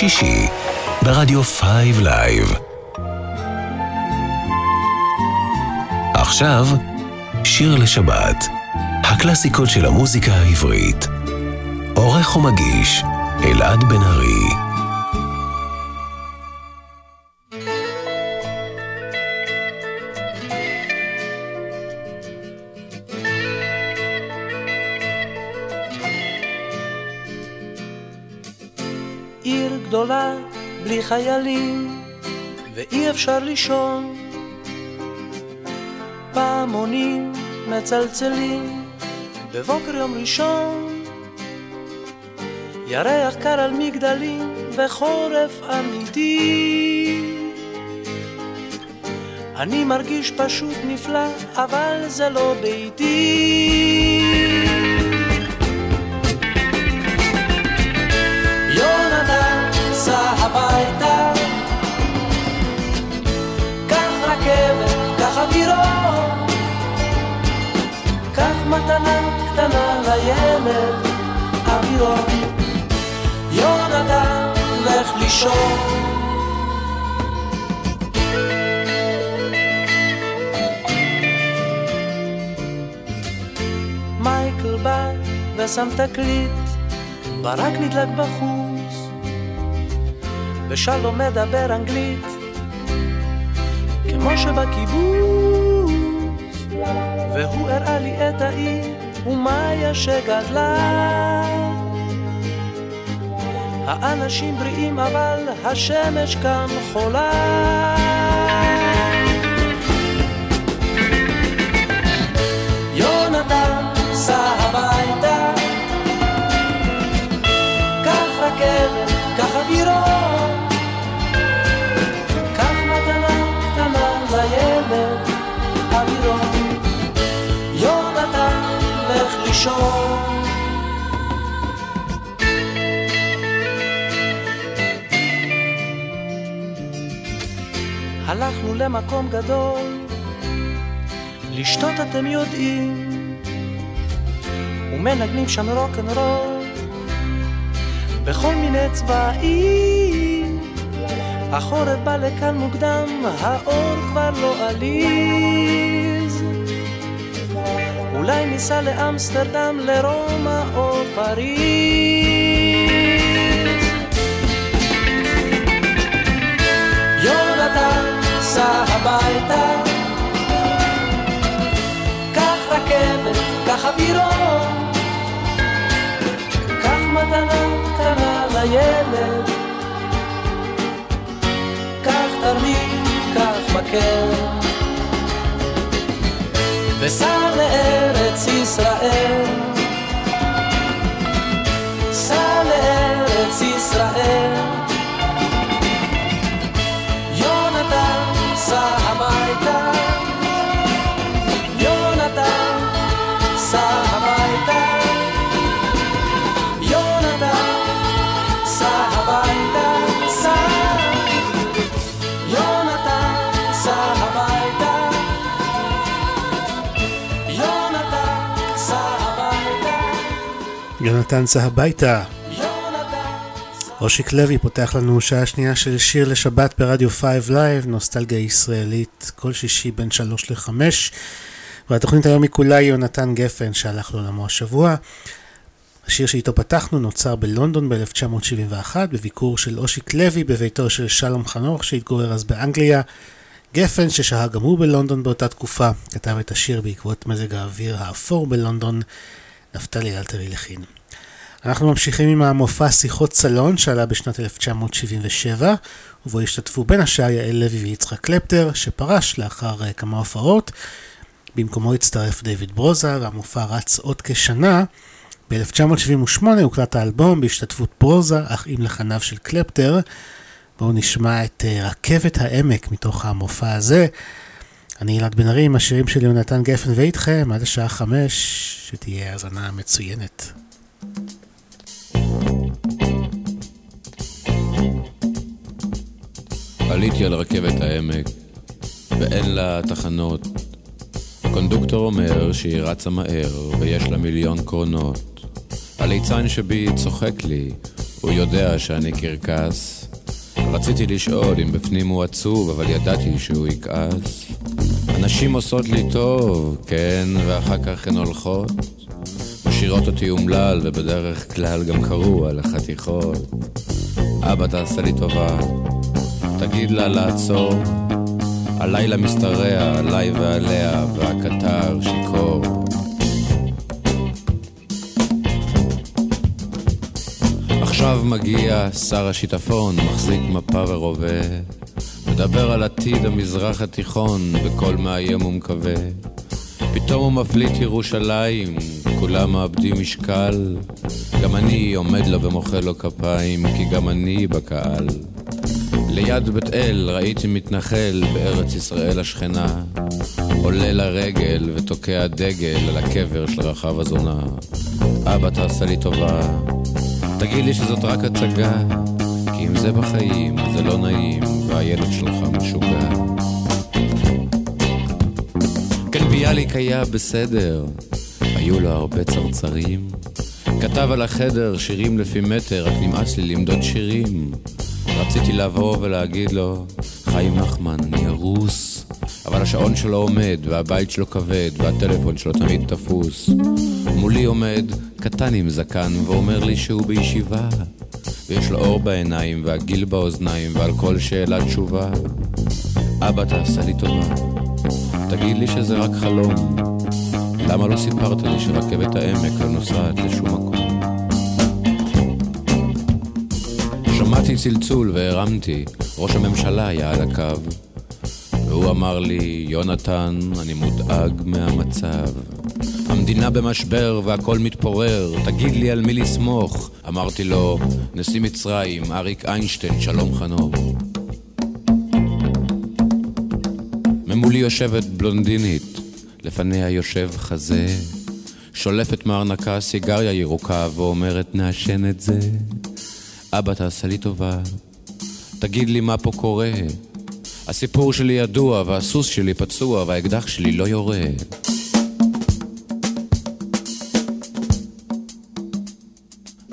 Speaker 7: שישי ברדיו 5 לייב. עכשיו, שיר לשבת. הקלאסיקות של המוזיקה העברית. עורך ומגיש, אלעד בן ארי.
Speaker 6: אפשר לישון. פעמונים מצלצלים בבוקר יום ראשון. ירח קר על מגדלים וחורף אמיתי. אני מרגיש פשוט נפלא אבל זה לא ביתי
Speaker 17: קטנה לילד אווירון יונתן לך לישון. מייקל בא ושם תקליט, ברק נדלק בחוץ, ושלום מדבר אנגלית, כמו שבקיבוץ, והוא הראה לי את העיר, ומאיה שגדלה. האנשים בריאים אבל השמש כאן חולה. יונתן סע הביתה, קח רכבת, לישון. הלכנו למקום גדול, לשתות אתם יודעים, ומנגנים שם רוקנרול, בכל מיני צבעים. החורף בא לכאן מוקדם, האור כבר לא עליז. אולי ניסע לאמסטרדם, לרומא או פריז. יונתן סע הביתה, קח רכבת, קח אווירון, קח מתנה קטנה לילד, קח תרמיל, קח מקל, וסע לארץ ישראל, סע לארץ ישראל. יונתן סע הביתה.
Speaker 3: אושיק לוי פותח לנו שעה שנייה של שיר לשבת ברדיו 5 לייב, נוסטלגיה ישראלית, כל שישי בין 3 ל-5. והתוכנית היום היא כולה יונתן גפן שהלך לעולמו השבוע. השיר שאיתו פתחנו נוצר בלונדון ב-1971 בביקור של אושיק לוי בביתו של שלום חנוך שהתגורר אז באנגליה. גפן ששהה גם הוא בלונדון באותה תקופה, כתב את השיר בעקבות מזג האוויר האפור בלונדון, נפתלי אלתרי לחין. אנחנו ממשיכים עם המופע שיחות סלון שעלה בשנת 1977, ובו השתתפו בין השאר יעל לוי ויצחק קלפטר, שפרש לאחר uh, כמה הופעות. במקומו הצטרף דיוויד ברוזה, והמופע רץ עוד כשנה. ב-1978 הוקלט האלבום בהשתתפות ברוזה, אך עם לחניו של קלפטר. בואו נשמע את uh, רכבת העמק מתוך המופע הזה. אני אלעד בן ארי עם השירים של יונתן גפן ואיתכם עד השעה חמש, שתהיה האזנה מצוינת.
Speaker 1: עליתי על רכבת העמק, ואין לה תחנות. הקונדוקטור אומר שהיא רצה מהר, ויש לה מיליון קרונות. הליצן שבי צוחק לי, הוא יודע שאני קרקס. רציתי לשאול אם בפנים הוא עצוב, אבל ידעתי שהוא יכעס. הנשים עושות לי טוב, כן, ואחר כך הן הולכות. משאירות אותי אומלל, ובדרך כלל גם קרו על החתיכות. אבא, תעשה לי טובה, תגיד לה לעצור. הלילה משתרע עליי ועליה, והקטר שיכור. עכשיו מגיע שר השיטפון, מחזיק מפה ורובה, מדבר על עתיד המזרח התיכון, בקול מאיים ומקווה. פתאום הוא מפליט ירושלים, כולם מאבדים משקל. גם אני עומד לו ומוחא לו כפיים, כי גם אני בקהל. ליד בית אל ראיתי מתנחל בארץ ישראל השכנה, עולה לרגל ותוקע דגל על הקבר של רחב הזונה. אבא, תעשה לי טובה, תגיד לי שזאת רק הצגה, כי אם זה בחיים, זה לא נעים, והילד שלך משוגע. כן, ביאליק היה בסדר, היו לו הרבה צרצרים. כתב על החדר שירים לפי מטר, רק נמאס לי למדוד שירים. רציתי לבוא ולהגיד לו, חיים נחמן, אני ארוס. אבל השעון שלו עומד, והבית שלו כבד, והטלפון שלו תמיד תפוס. מולי עומד קטן עם זקן, ואומר לי שהוא בישיבה. ויש לו אור בעיניים, והגיל באוזניים, ועל כל שאלה תשובה. אבא, תעשה לי טובה. תגיד לי שזה רק חלום. למה לא סיפרת לי שרכבת העמק לא נוסעת לשום מקום? שמעתי צלצול והרמתי, ראש הממשלה היה על הקו. והוא אמר לי, יונתן, אני מודאג מהמצב. המדינה במשבר והכל מתפורר, תגיד לי על מי לסמוך. אמרתי לו, נשיא מצרים, אריק איינשטיין, שלום חנוך. ממולי יושבת בלונדינית, לפניה יושב חזה, שולפת מארנקה סיגריה ירוקה ואומרת נעשן את זה. אבא תעשה לי טובה, תגיד לי מה פה קורה. הסיפור שלי ידוע והסוס שלי פצוע והאקדח שלי לא יורה.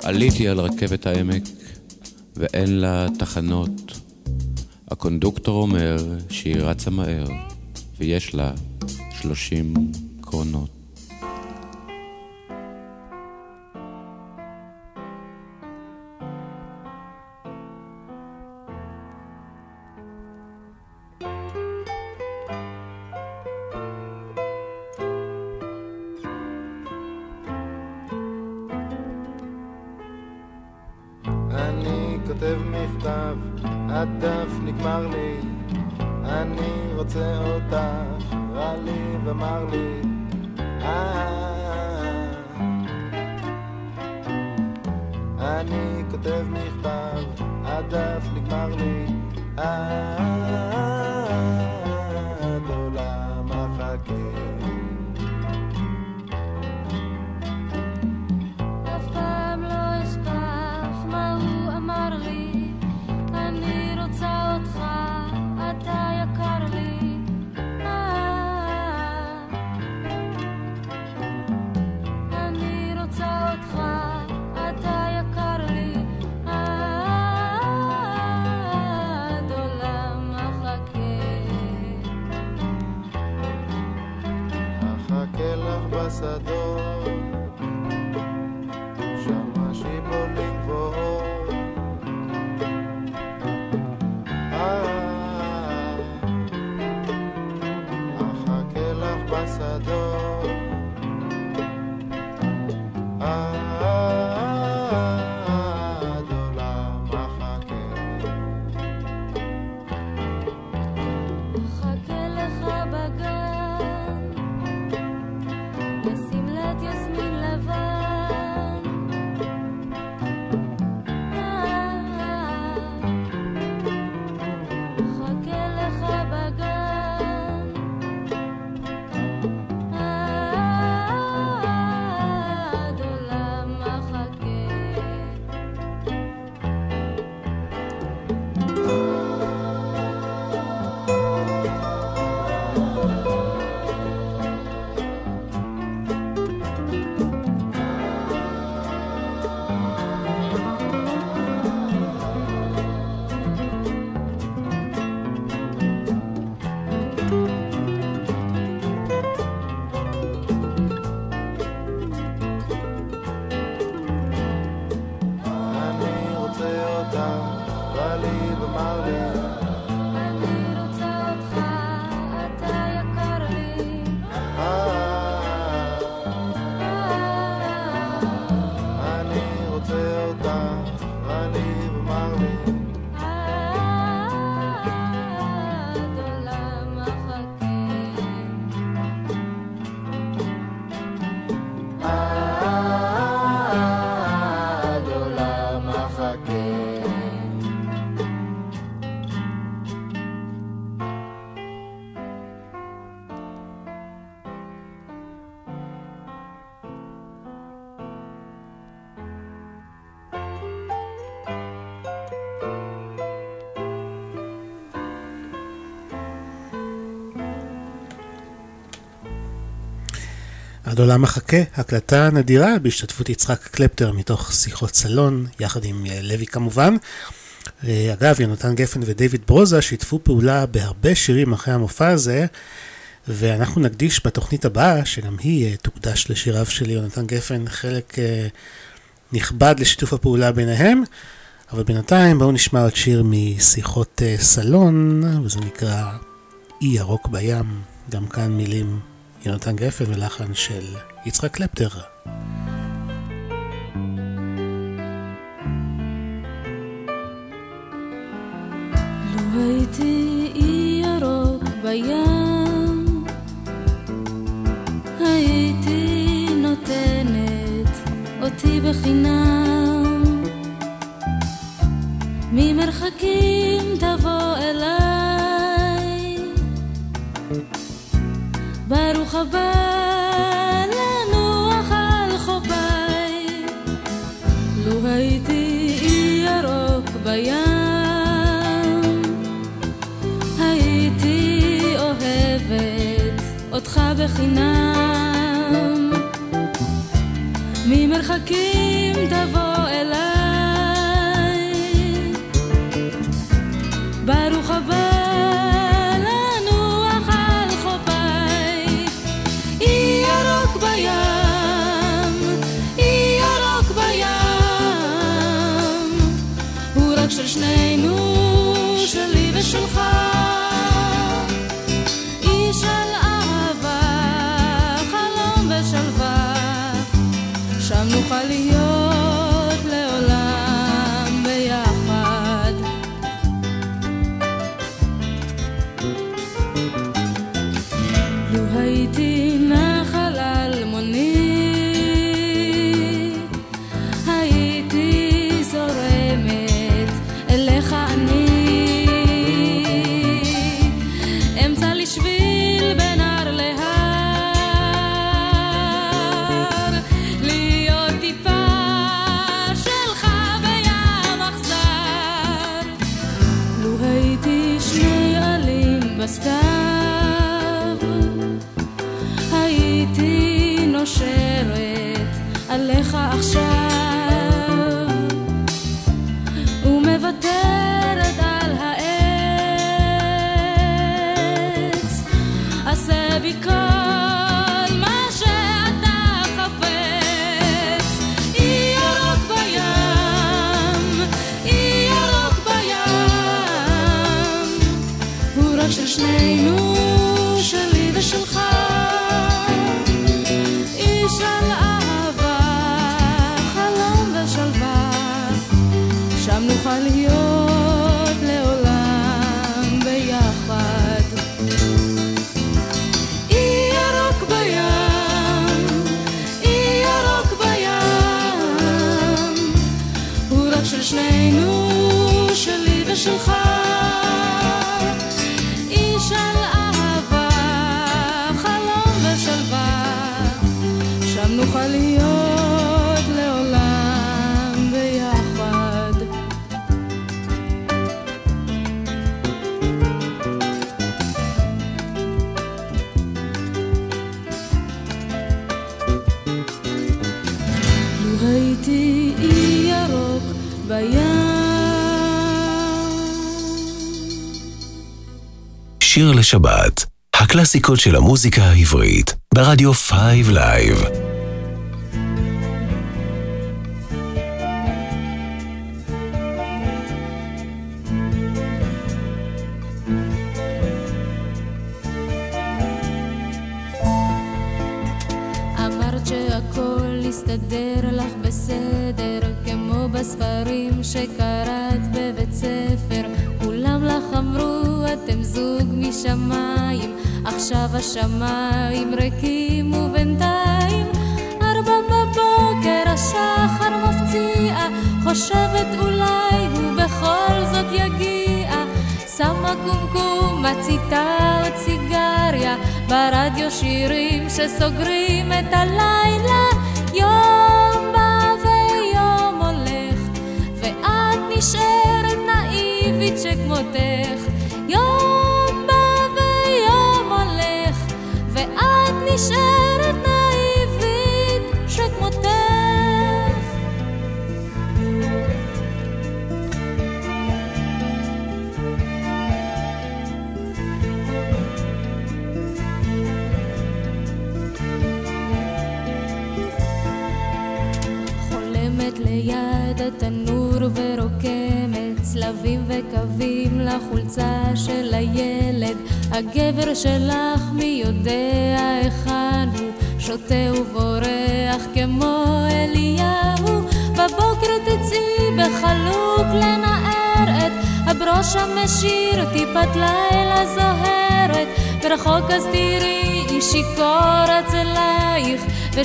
Speaker 1: עליתי על רכבת העמק ואין לה תחנות. הקונדוקטור אומר שהיא רצה מהר ויש לה שלושים קרונות.
Speaker 16: עד עולם
Speaker 3: מחכה, הקלטה נדירה בהשתתפות יצחק קלפטר מתוך שיחות סלון, יחד עם אה, לוי כמובן. אה, אגב, יונתן גפן ודייוויד ברוזה שיתפו פעולה בהרבה שירים אחרי המופע הזה, ואנחנו נקדיש בתוכנית הבאה, שגם היא אה, תוקדש לשיריו של יונתן גפן, חלק נכבד לשיתוף הפעולה ביניהם. אבל בינתיים בואו נשמע עוד שיר משיחות סלון, וזה נקרא אי ירוק בים, גם כאן מילים יונתן גפן ולחן של יצחק קלפטר.
Speaker 18: הייתי אי בחינם. ממרחקים תבוא אליי ברוך הבא לנוח על חופיי, לו הייתי אי ירוק בים, הייתי אוהבת אותך בחינם, ממרחקים תבוא
Speaker 7: לשבת, הקלאסיקות של המוזיקה העברית, ברדיו 5 לייב.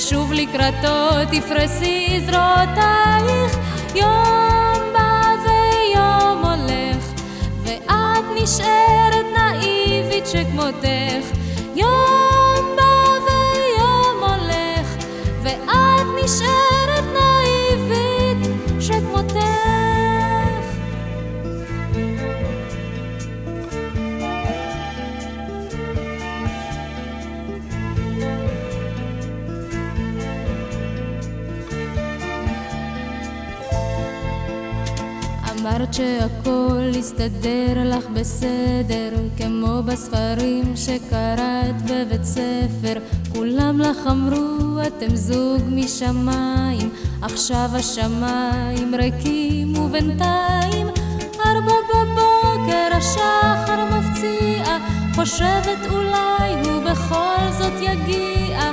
Speaker 18: σούβλι κρατώ τη φρεσής ρωτά. יסתדר לך בסדר כמו בספרים שקראת בבית ספר. כולם לך אמרו אתם זוג משמיים עכשיו השמיים ריקים ובינתיים ארבע בבוקר השחר מפציע. חושבת אולי הוא בכל זאת יגיע.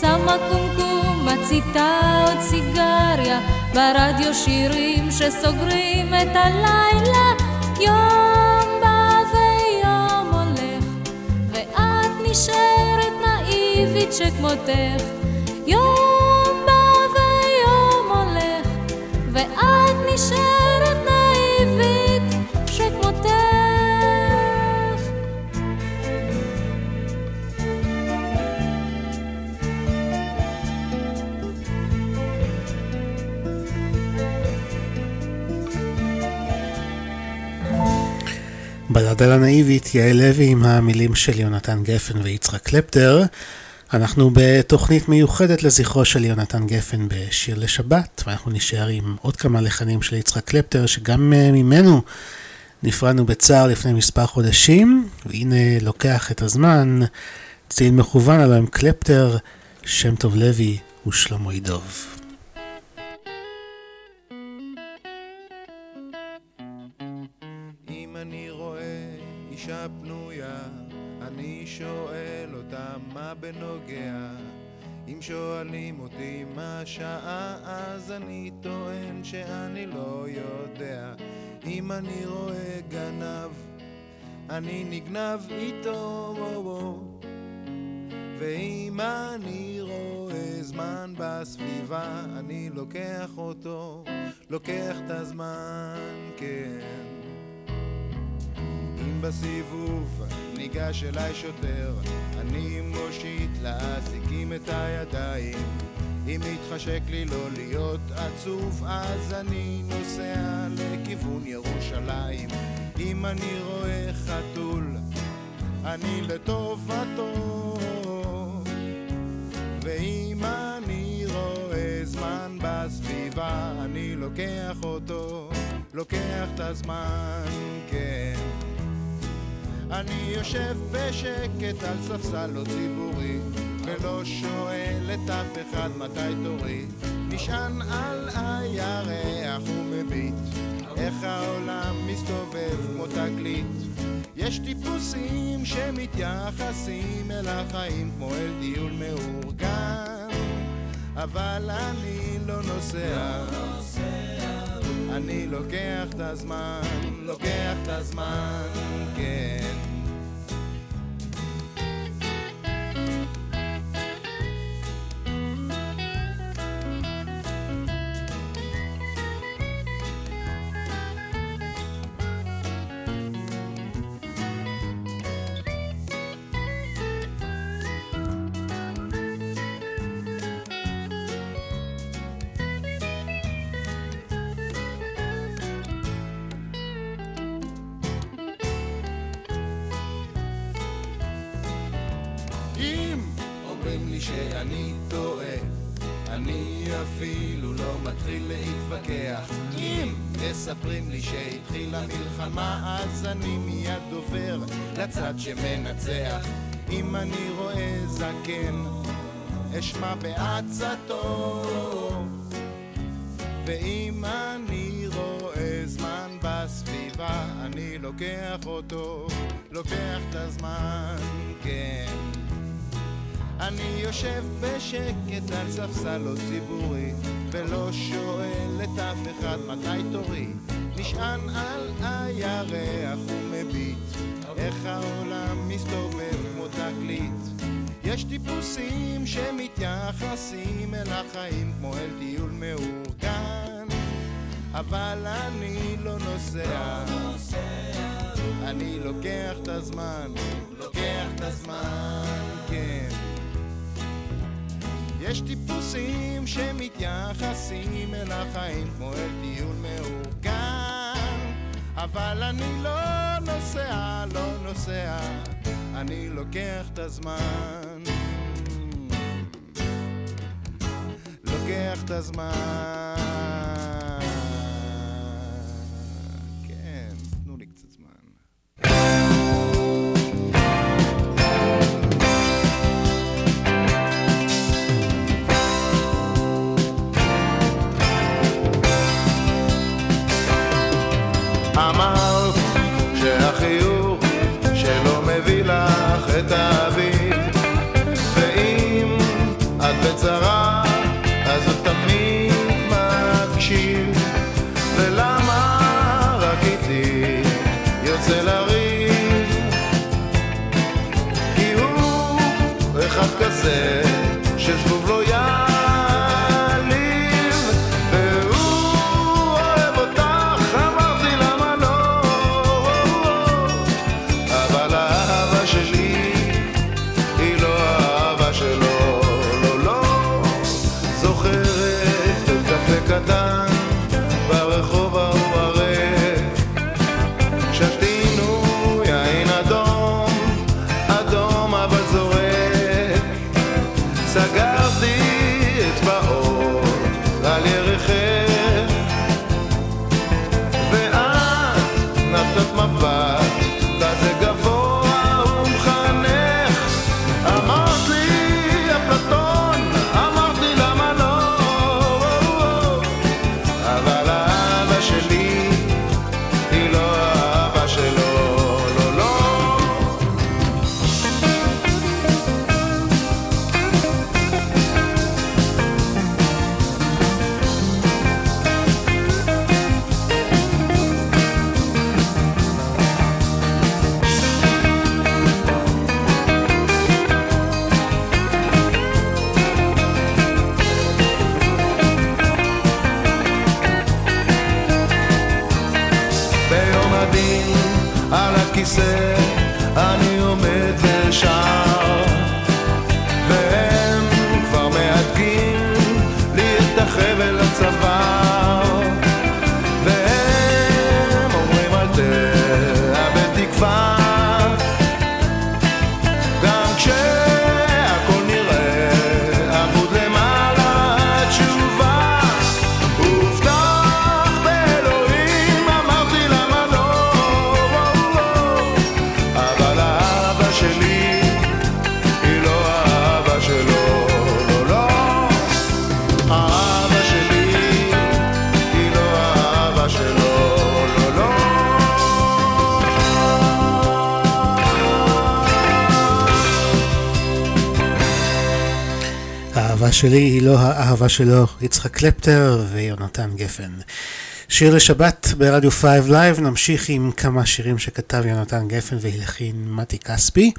Speaker 18: שמה קומקום מציתה עוד סיגריה. ברדיו שירים שסוגרים את הלילה יום בא ויום הולך ואת נשארת נאיבית שכמותך
Speaker 3: בלדה הנאיבית, יעל לוי עם המילים של יונתן גפן ויצחק קלפטר. אנחנו בתוכנית מיוחדת לזכרו של יונתן גפן בשיר לשבת, ואנחנו נשאר עם עוד כמה לחנים של יצחק קלפטר, שגם אה, ממנו נפרדנו בצער לפני מספר חודשים, והנה לוקח את הזמן, צליל מכוון עליו עם קלפטר, שם טוב לוי ושלמה ידוב.
Speaker 19: שואלים אותי מה השעה, אז אני טוען שאני לא יודע. אם אני רואה גנב, אני נגנב איתו, בו. ואם אני רואה זמן בסביבה, אני לוקח אותו, לוקח את הזמן, כן. בסיבוב ניגש אליי שוטר, אני מושיט לאזיקים את הידיים. אם מתחשק לי לא להיות עצוב, אז אני נוסע לכיוון ירושלים. אם אני רואה חתול, אני לטובתו. ואם אני רואה זמן בסביבה, אני לוקח אותו, לוקח את הזמן, כן. אני יושב בשקט על ספסל לא ציבורי, ולא שואל את אף אחד מתי תורי. נשען על הירח ומביט, איך העולם מסתובב כמו תגלית. יש טיפוסים שמתייחסים אל החיים כמו אל טיול מאורגן, אבל אני לא נוסע. אני לוקח את הזמן, לוקח את הזמן, כן. לצד שמנצח. אם אני רואה זקן, אשמע בעצתו. ואם אני רואה זמן בסביבה, אני לוקח אותו, לוקח את הזמן, כן. אני יושב בשקט על ספסלות לא ציבורי, ולא שואל את אף אחד מתי תורי. נשען על הירח ומביט, איך העולם מסתובב כמו תגלית. יש טיפוסים שמתייחסים אל החיים כמו אל טיול מאורגן, אבל אני לא נוסע. אני לוקח את הזמן, לוקח את הזמן, כן. יש טיפוסים שמתייחסים אל החיים כמו אל טיול מאורגן אבל אני לא נוסע, לא נוסע, אני לוקח את הזמן. לוקח את הזמן
Speaker 3: שלי היא לא האהבה שלו, יצחק קלפטר ויונתן גפן. שיר לשבת ברדיו 5 לייב, נמשיך עם כמה שירים שכתב יונתן גפן והלחין מתי כספי.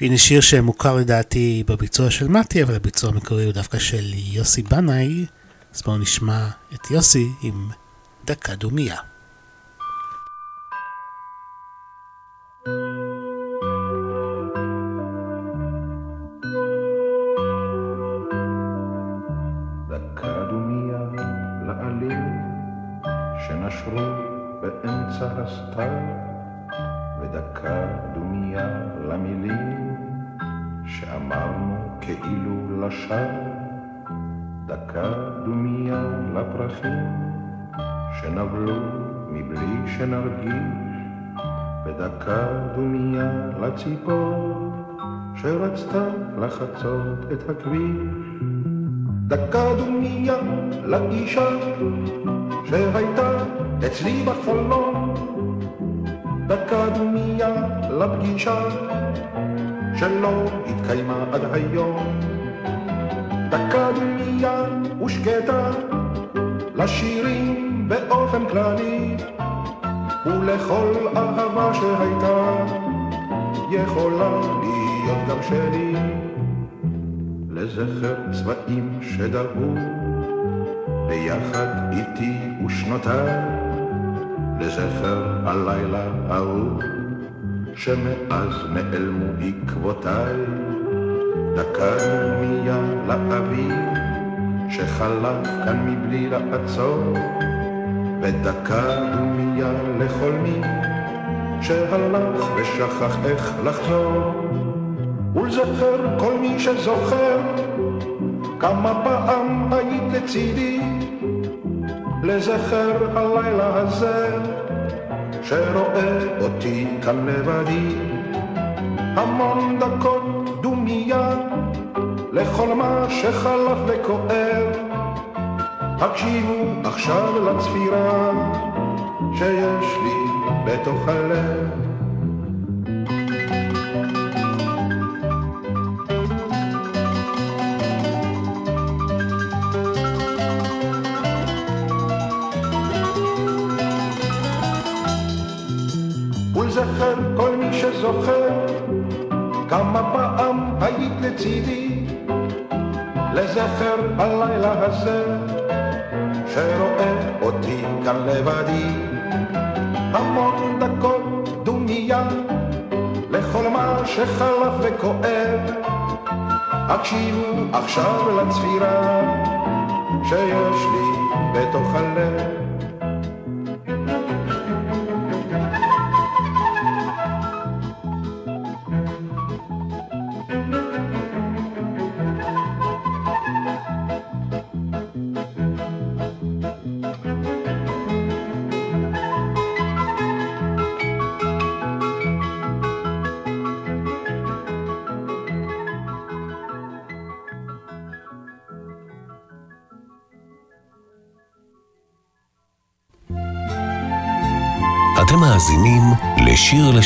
Speaker 3: והנה שיר שמוכר לדעתי בביצוע של מתי, אבל הביצוע המקורי הוא דווקא של יוסי בנאי, אז בואו נשמע את יוסי עם דקה דומייה.
Speaker 20: הסתיו, ודקה דומייה למילים שאמרנו כאילו לשווא, דקה דומייה לפרחים שנבלו מבלי שנרגיש, ודקה דומייה לציפור שרצתה לחצות את הכביש. דקה דומייה לאישה שהייתה אצלי בחלום, דקה דומייה לפגישה שלא התקיימה עד היום. דקה דומייה ושקטה לשירים באופן כללי ולכל אהבה שהייתה יכולה להיות גם שלי לזכר צבעים שדלו ביחד איתי ושנותיי לזכר הלילה ההוא שמאז נעלמו עקבותיי. דקה דומייה לאביב שחלף כאן מבלי לעצור ודקה דומייה לכל מי שהלך ושכח איך לחזור. ולזכר כל מי שזוכר כמה פעם היית לצידי. לזכר הלילה הזה שרואה אותי כאן לבדי המון דקות דומייה לכל מה שחלף וכואב הקשיבו עכשיו לצפירה שיש לי בתוך הלב כאן לבדי המון דקות דומייה לכל מה שחלף וכואב הקשיבו עכשיו לצפירה שיש לי בתוך הלב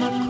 Speaker 21: Thank you.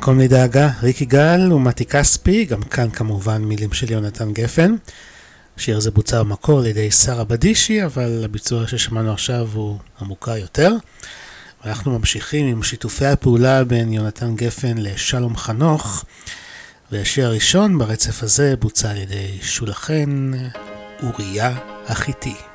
Speaker 21: מקום
Speaker 18: לדאגה, ריק יגאל ומתי כספי, גם כאן כמובן מילים של יונתן גפן. השיר הזה בוצע במקור על ידי שרה בדישי, אבל הביצוע ששמענו עכשיו הוא המוכר יותר. ואנחנו ממשיכים עם שיתופי הפעולה בין יונתן גפן לשלום חנוך, והשיר הראשון ברצף הזה בוצע על ידי שולחן אוריה החיתי.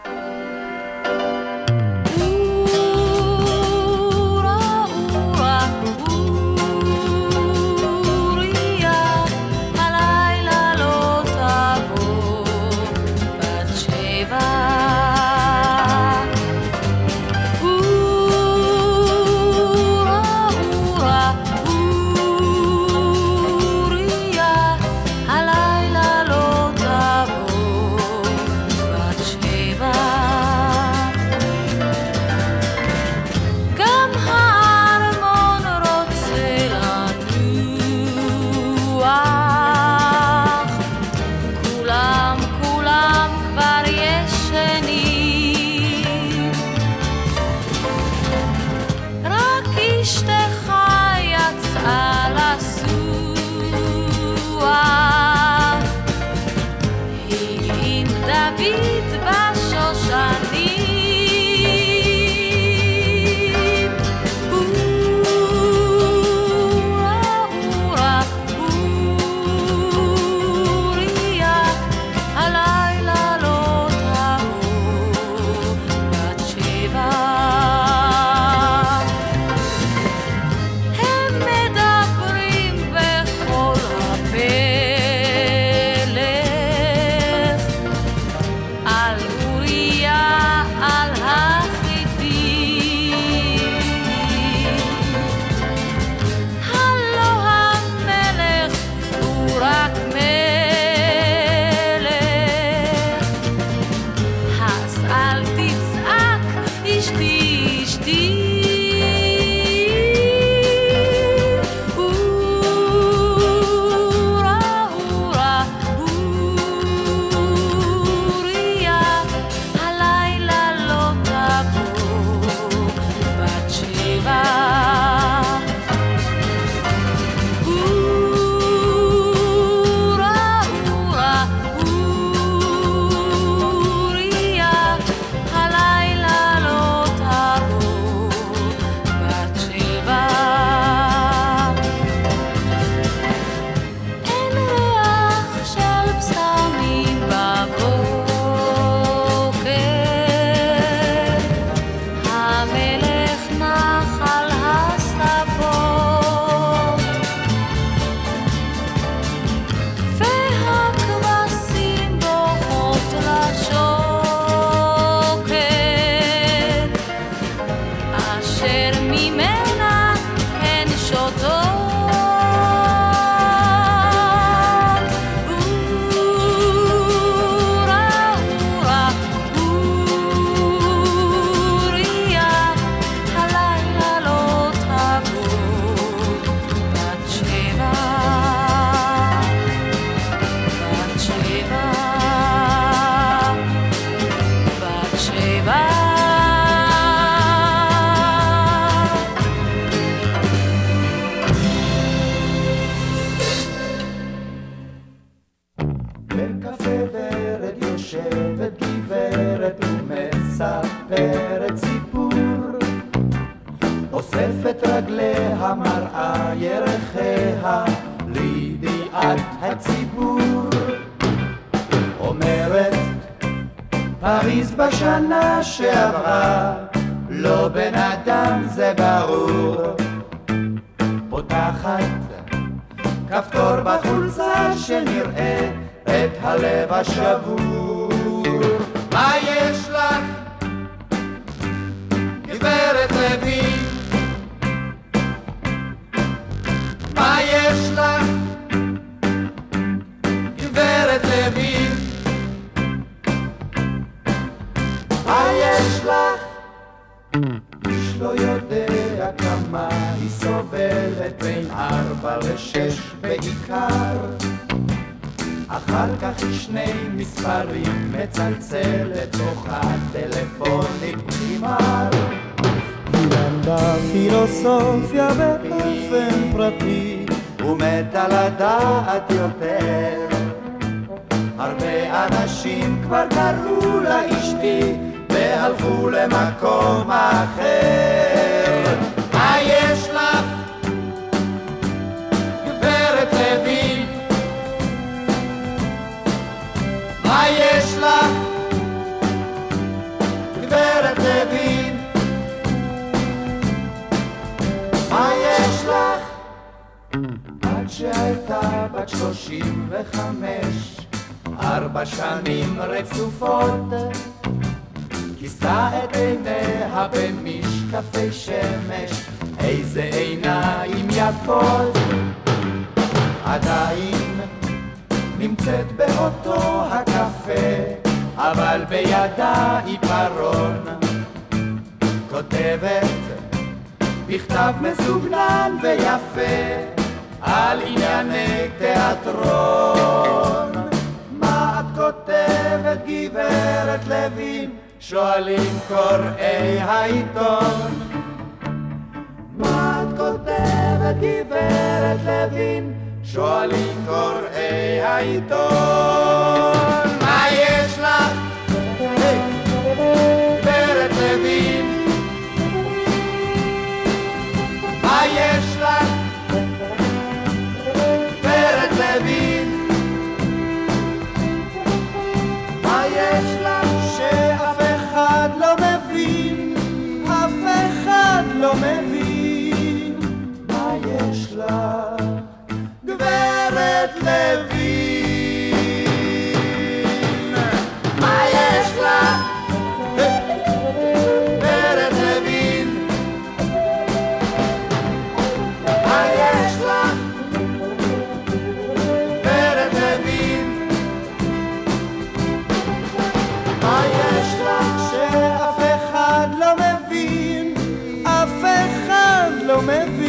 Speaker 22: I'm a
Speaker 23: Memphis.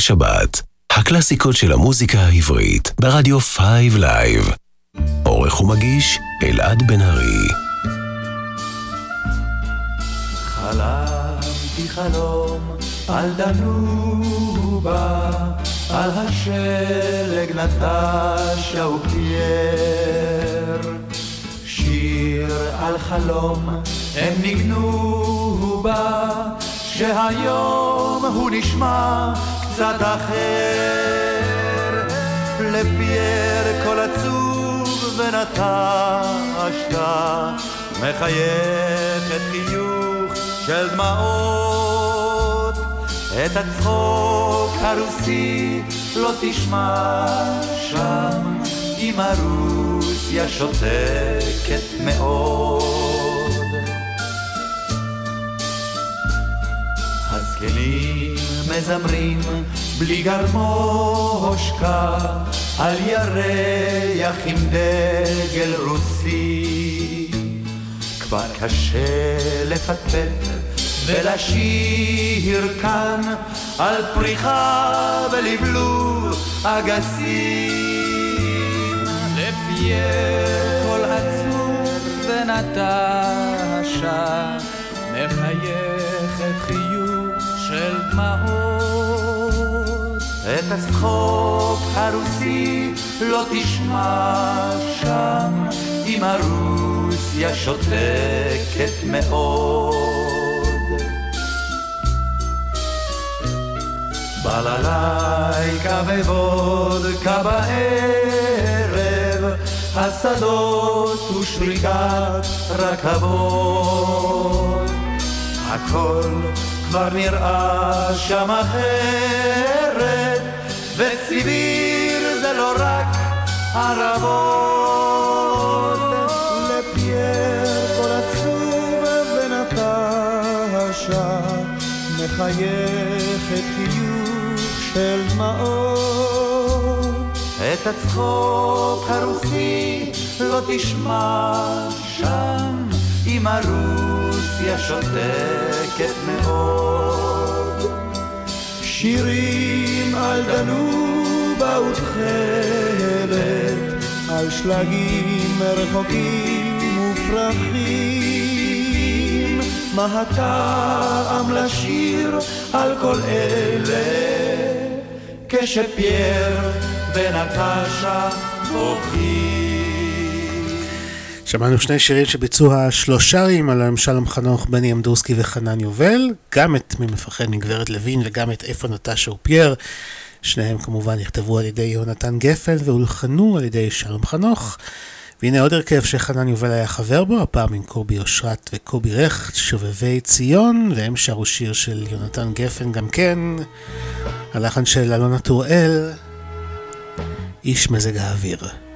Speaker 23: לשבת, הקלאסיקות של המוזיקה העברית, ברדיו 5 לייב. עורך ומגיש, אלעד בן-ארי.
Speaker 24: חלמתי חלום על דנובה, על השלג נטשה ופייר. שיר על חלום הם ניגנו בה, שהיום הוא נשמע קצת אחר לפייר כל עצוב ונטשת מחייכת חיוך של דמעות. את הצחוק הרוסי לא תשמע שם אם הרוסיה שותקת מאוד. הזקנים מזמרים בלי גרמושקה על ירח עם דגל רוסי. כבר קשה לפטפט ולשיר כאן על פריחה ולבלוב אגסים. לפייר קול עצוב ונטשה חיוך דמעות את הצחוק הרוסי לא תשמע שם אם הרוסיה שותקת מאוד. בללייקה ווודקה בערב השדות ושריקת רכבות. הכל כבר נראה שם אחרת וסיביר זה לא רק ערבות.
Speaker 3: לפייר כל עצוב ונטשה מחייכת חיוך של דמעות.
Speaker 24: את הצחוק הרוסי לא תשמע שם אם הרוסיה שותקת מאוד.
Speaker 3: שירים על דנובה ותכלת על שלגים רחוקים ופרחים. מה הטעם לשיר על כל אלה? כשפייר ונטשה בוכים
Speaker 8: שמענו שני שירים שביצעו השלושרים על שלום חנוך, בני אמדורסקי וחנן יובל, גם את מי מפחד מגברת לוין וגם את איפה נטשה ופייר. שניהם כמובן נכתבו על ידי יהונתן גפן והולחנו על ידי שלום חנוך. והנה עוד הרכב שחנן יובל היה חבר בו, הפעם עם קובי אושרת וקובי רכט, שובבי ציון, והם שרו שיר של יונתן גפן גם כן, הלחן של אלונה טוראל, איש מזג האוויר.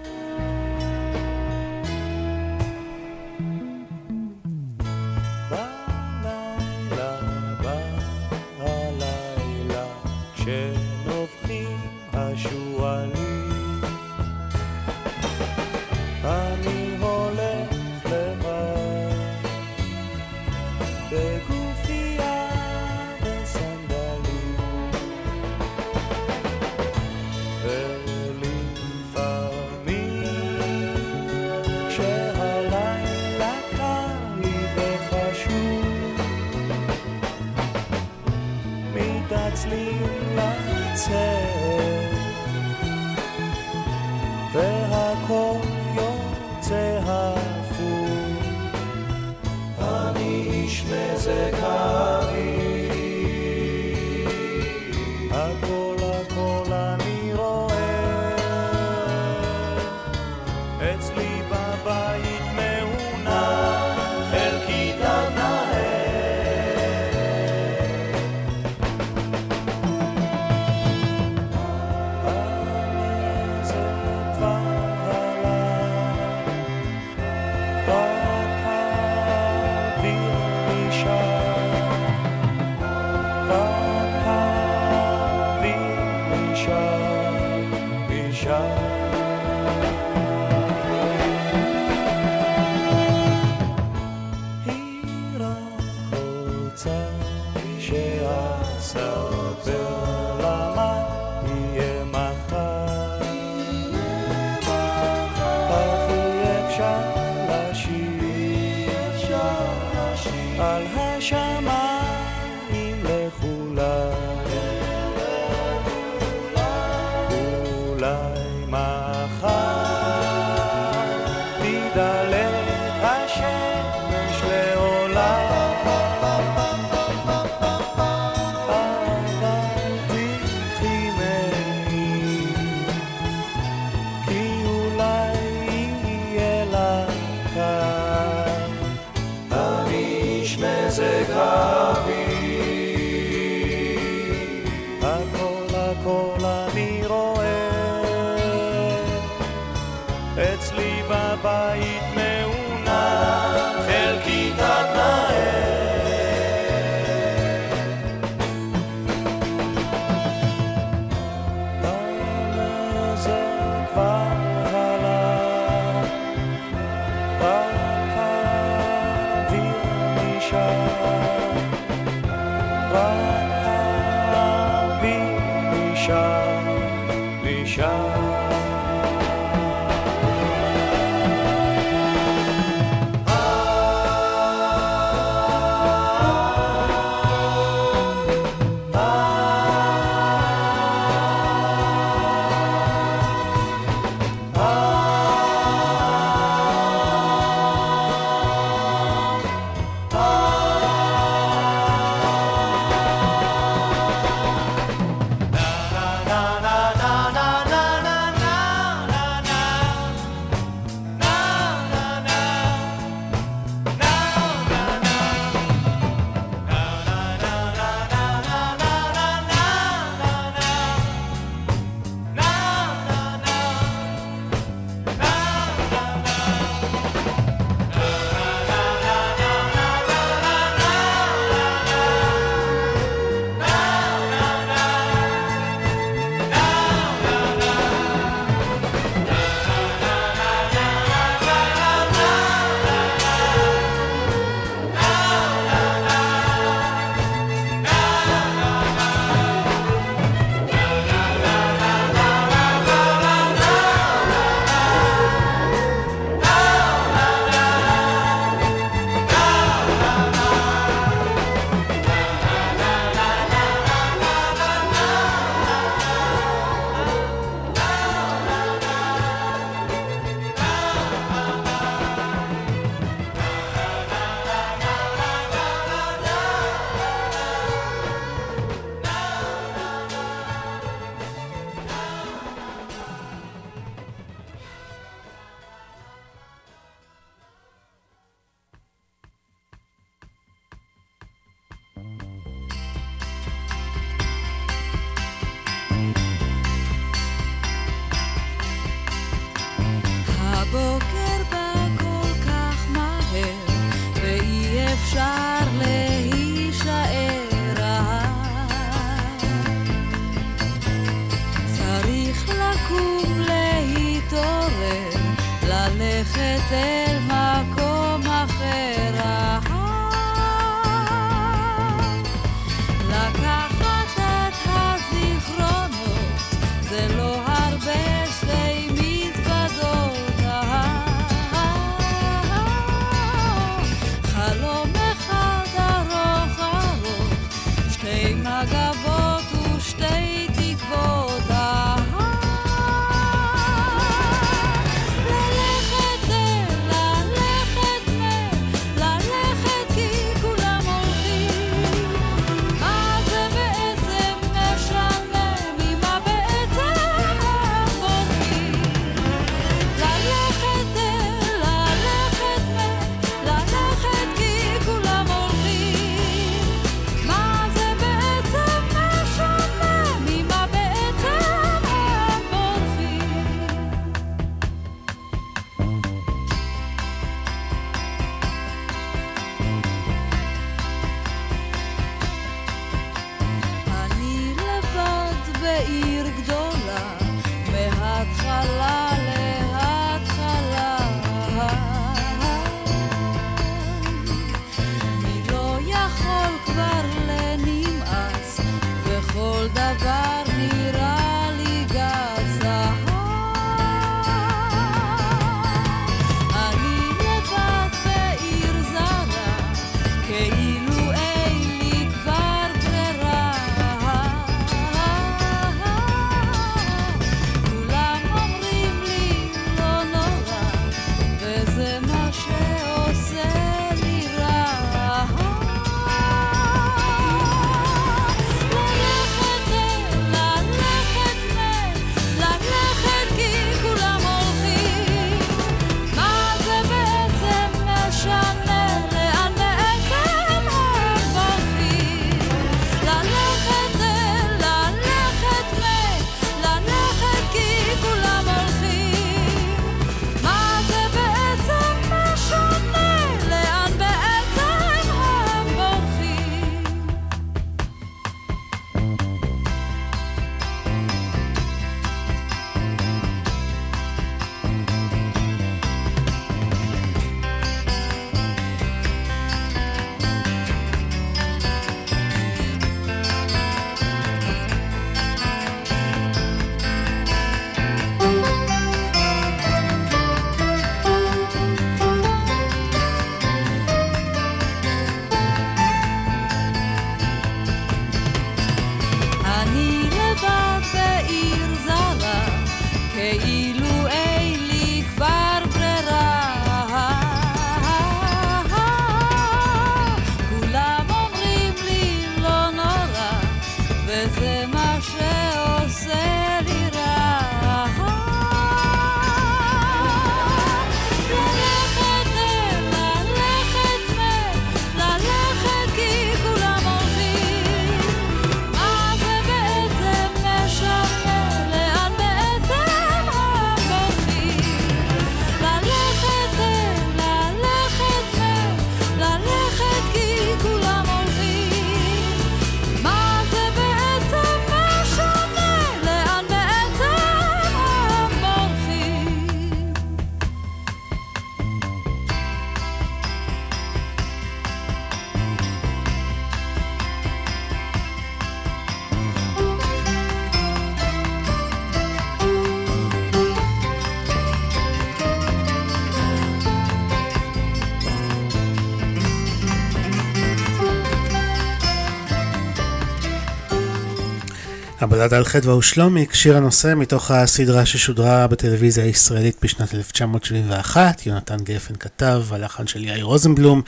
Speaker 3: הבלדה על חדווה ושלומיק, שיר הנושא מתוך הסדרה ששודרה בטלוויזיה הישראלית בשנת 1971, יונתן גפן כתב, הלחן של יאיר רוזנבלום.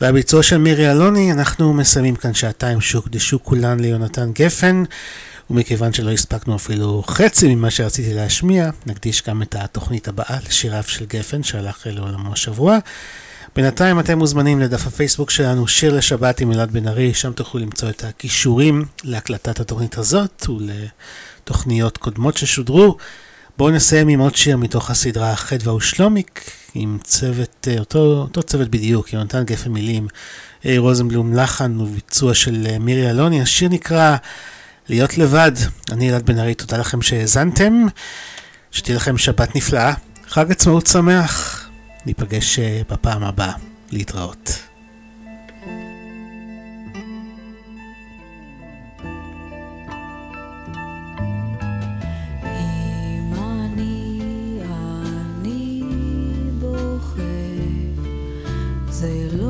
Speaker 3: והביצוע של מירי אלוני, אנחנו מסיימים כאן שעתיים שהוקדשו כולן ליונתן גפן, ומכיוון שלא הספקנו אפילו חצי ממה שרציתי להשמיע, נקדיש גם את התוכנית הבאה לשיריו של גפן שהלך לעולמו השבוע. בינתיים אתם מוזמנים לדף הפייסבוק שלנו, שיר לשבת עם אלעד בן ארי, שם תוכלו למצוא את הכישורים להקלטת התוכנית הזאת ולתוכניות קודמות ששודרו. בואו נסיים עם עוד שיר מתוך הסדרה חדווה ושלומיק, עם צוות, אה, אותו, אותו צוות בדיוק, יונתן גפן מילים, אה, רוזנבלום לחן וביצוע של אה, מירי אלוני. השיר נקרא להיות לבד. אני אלעד בן ארי, תודה לכם שהאזנתם, שתהיה לכם שבת נפלאה, חג עצמאות שמח. ניפגש אה, בפעם הבאה. להתראות.
Speaker 18: זה סתם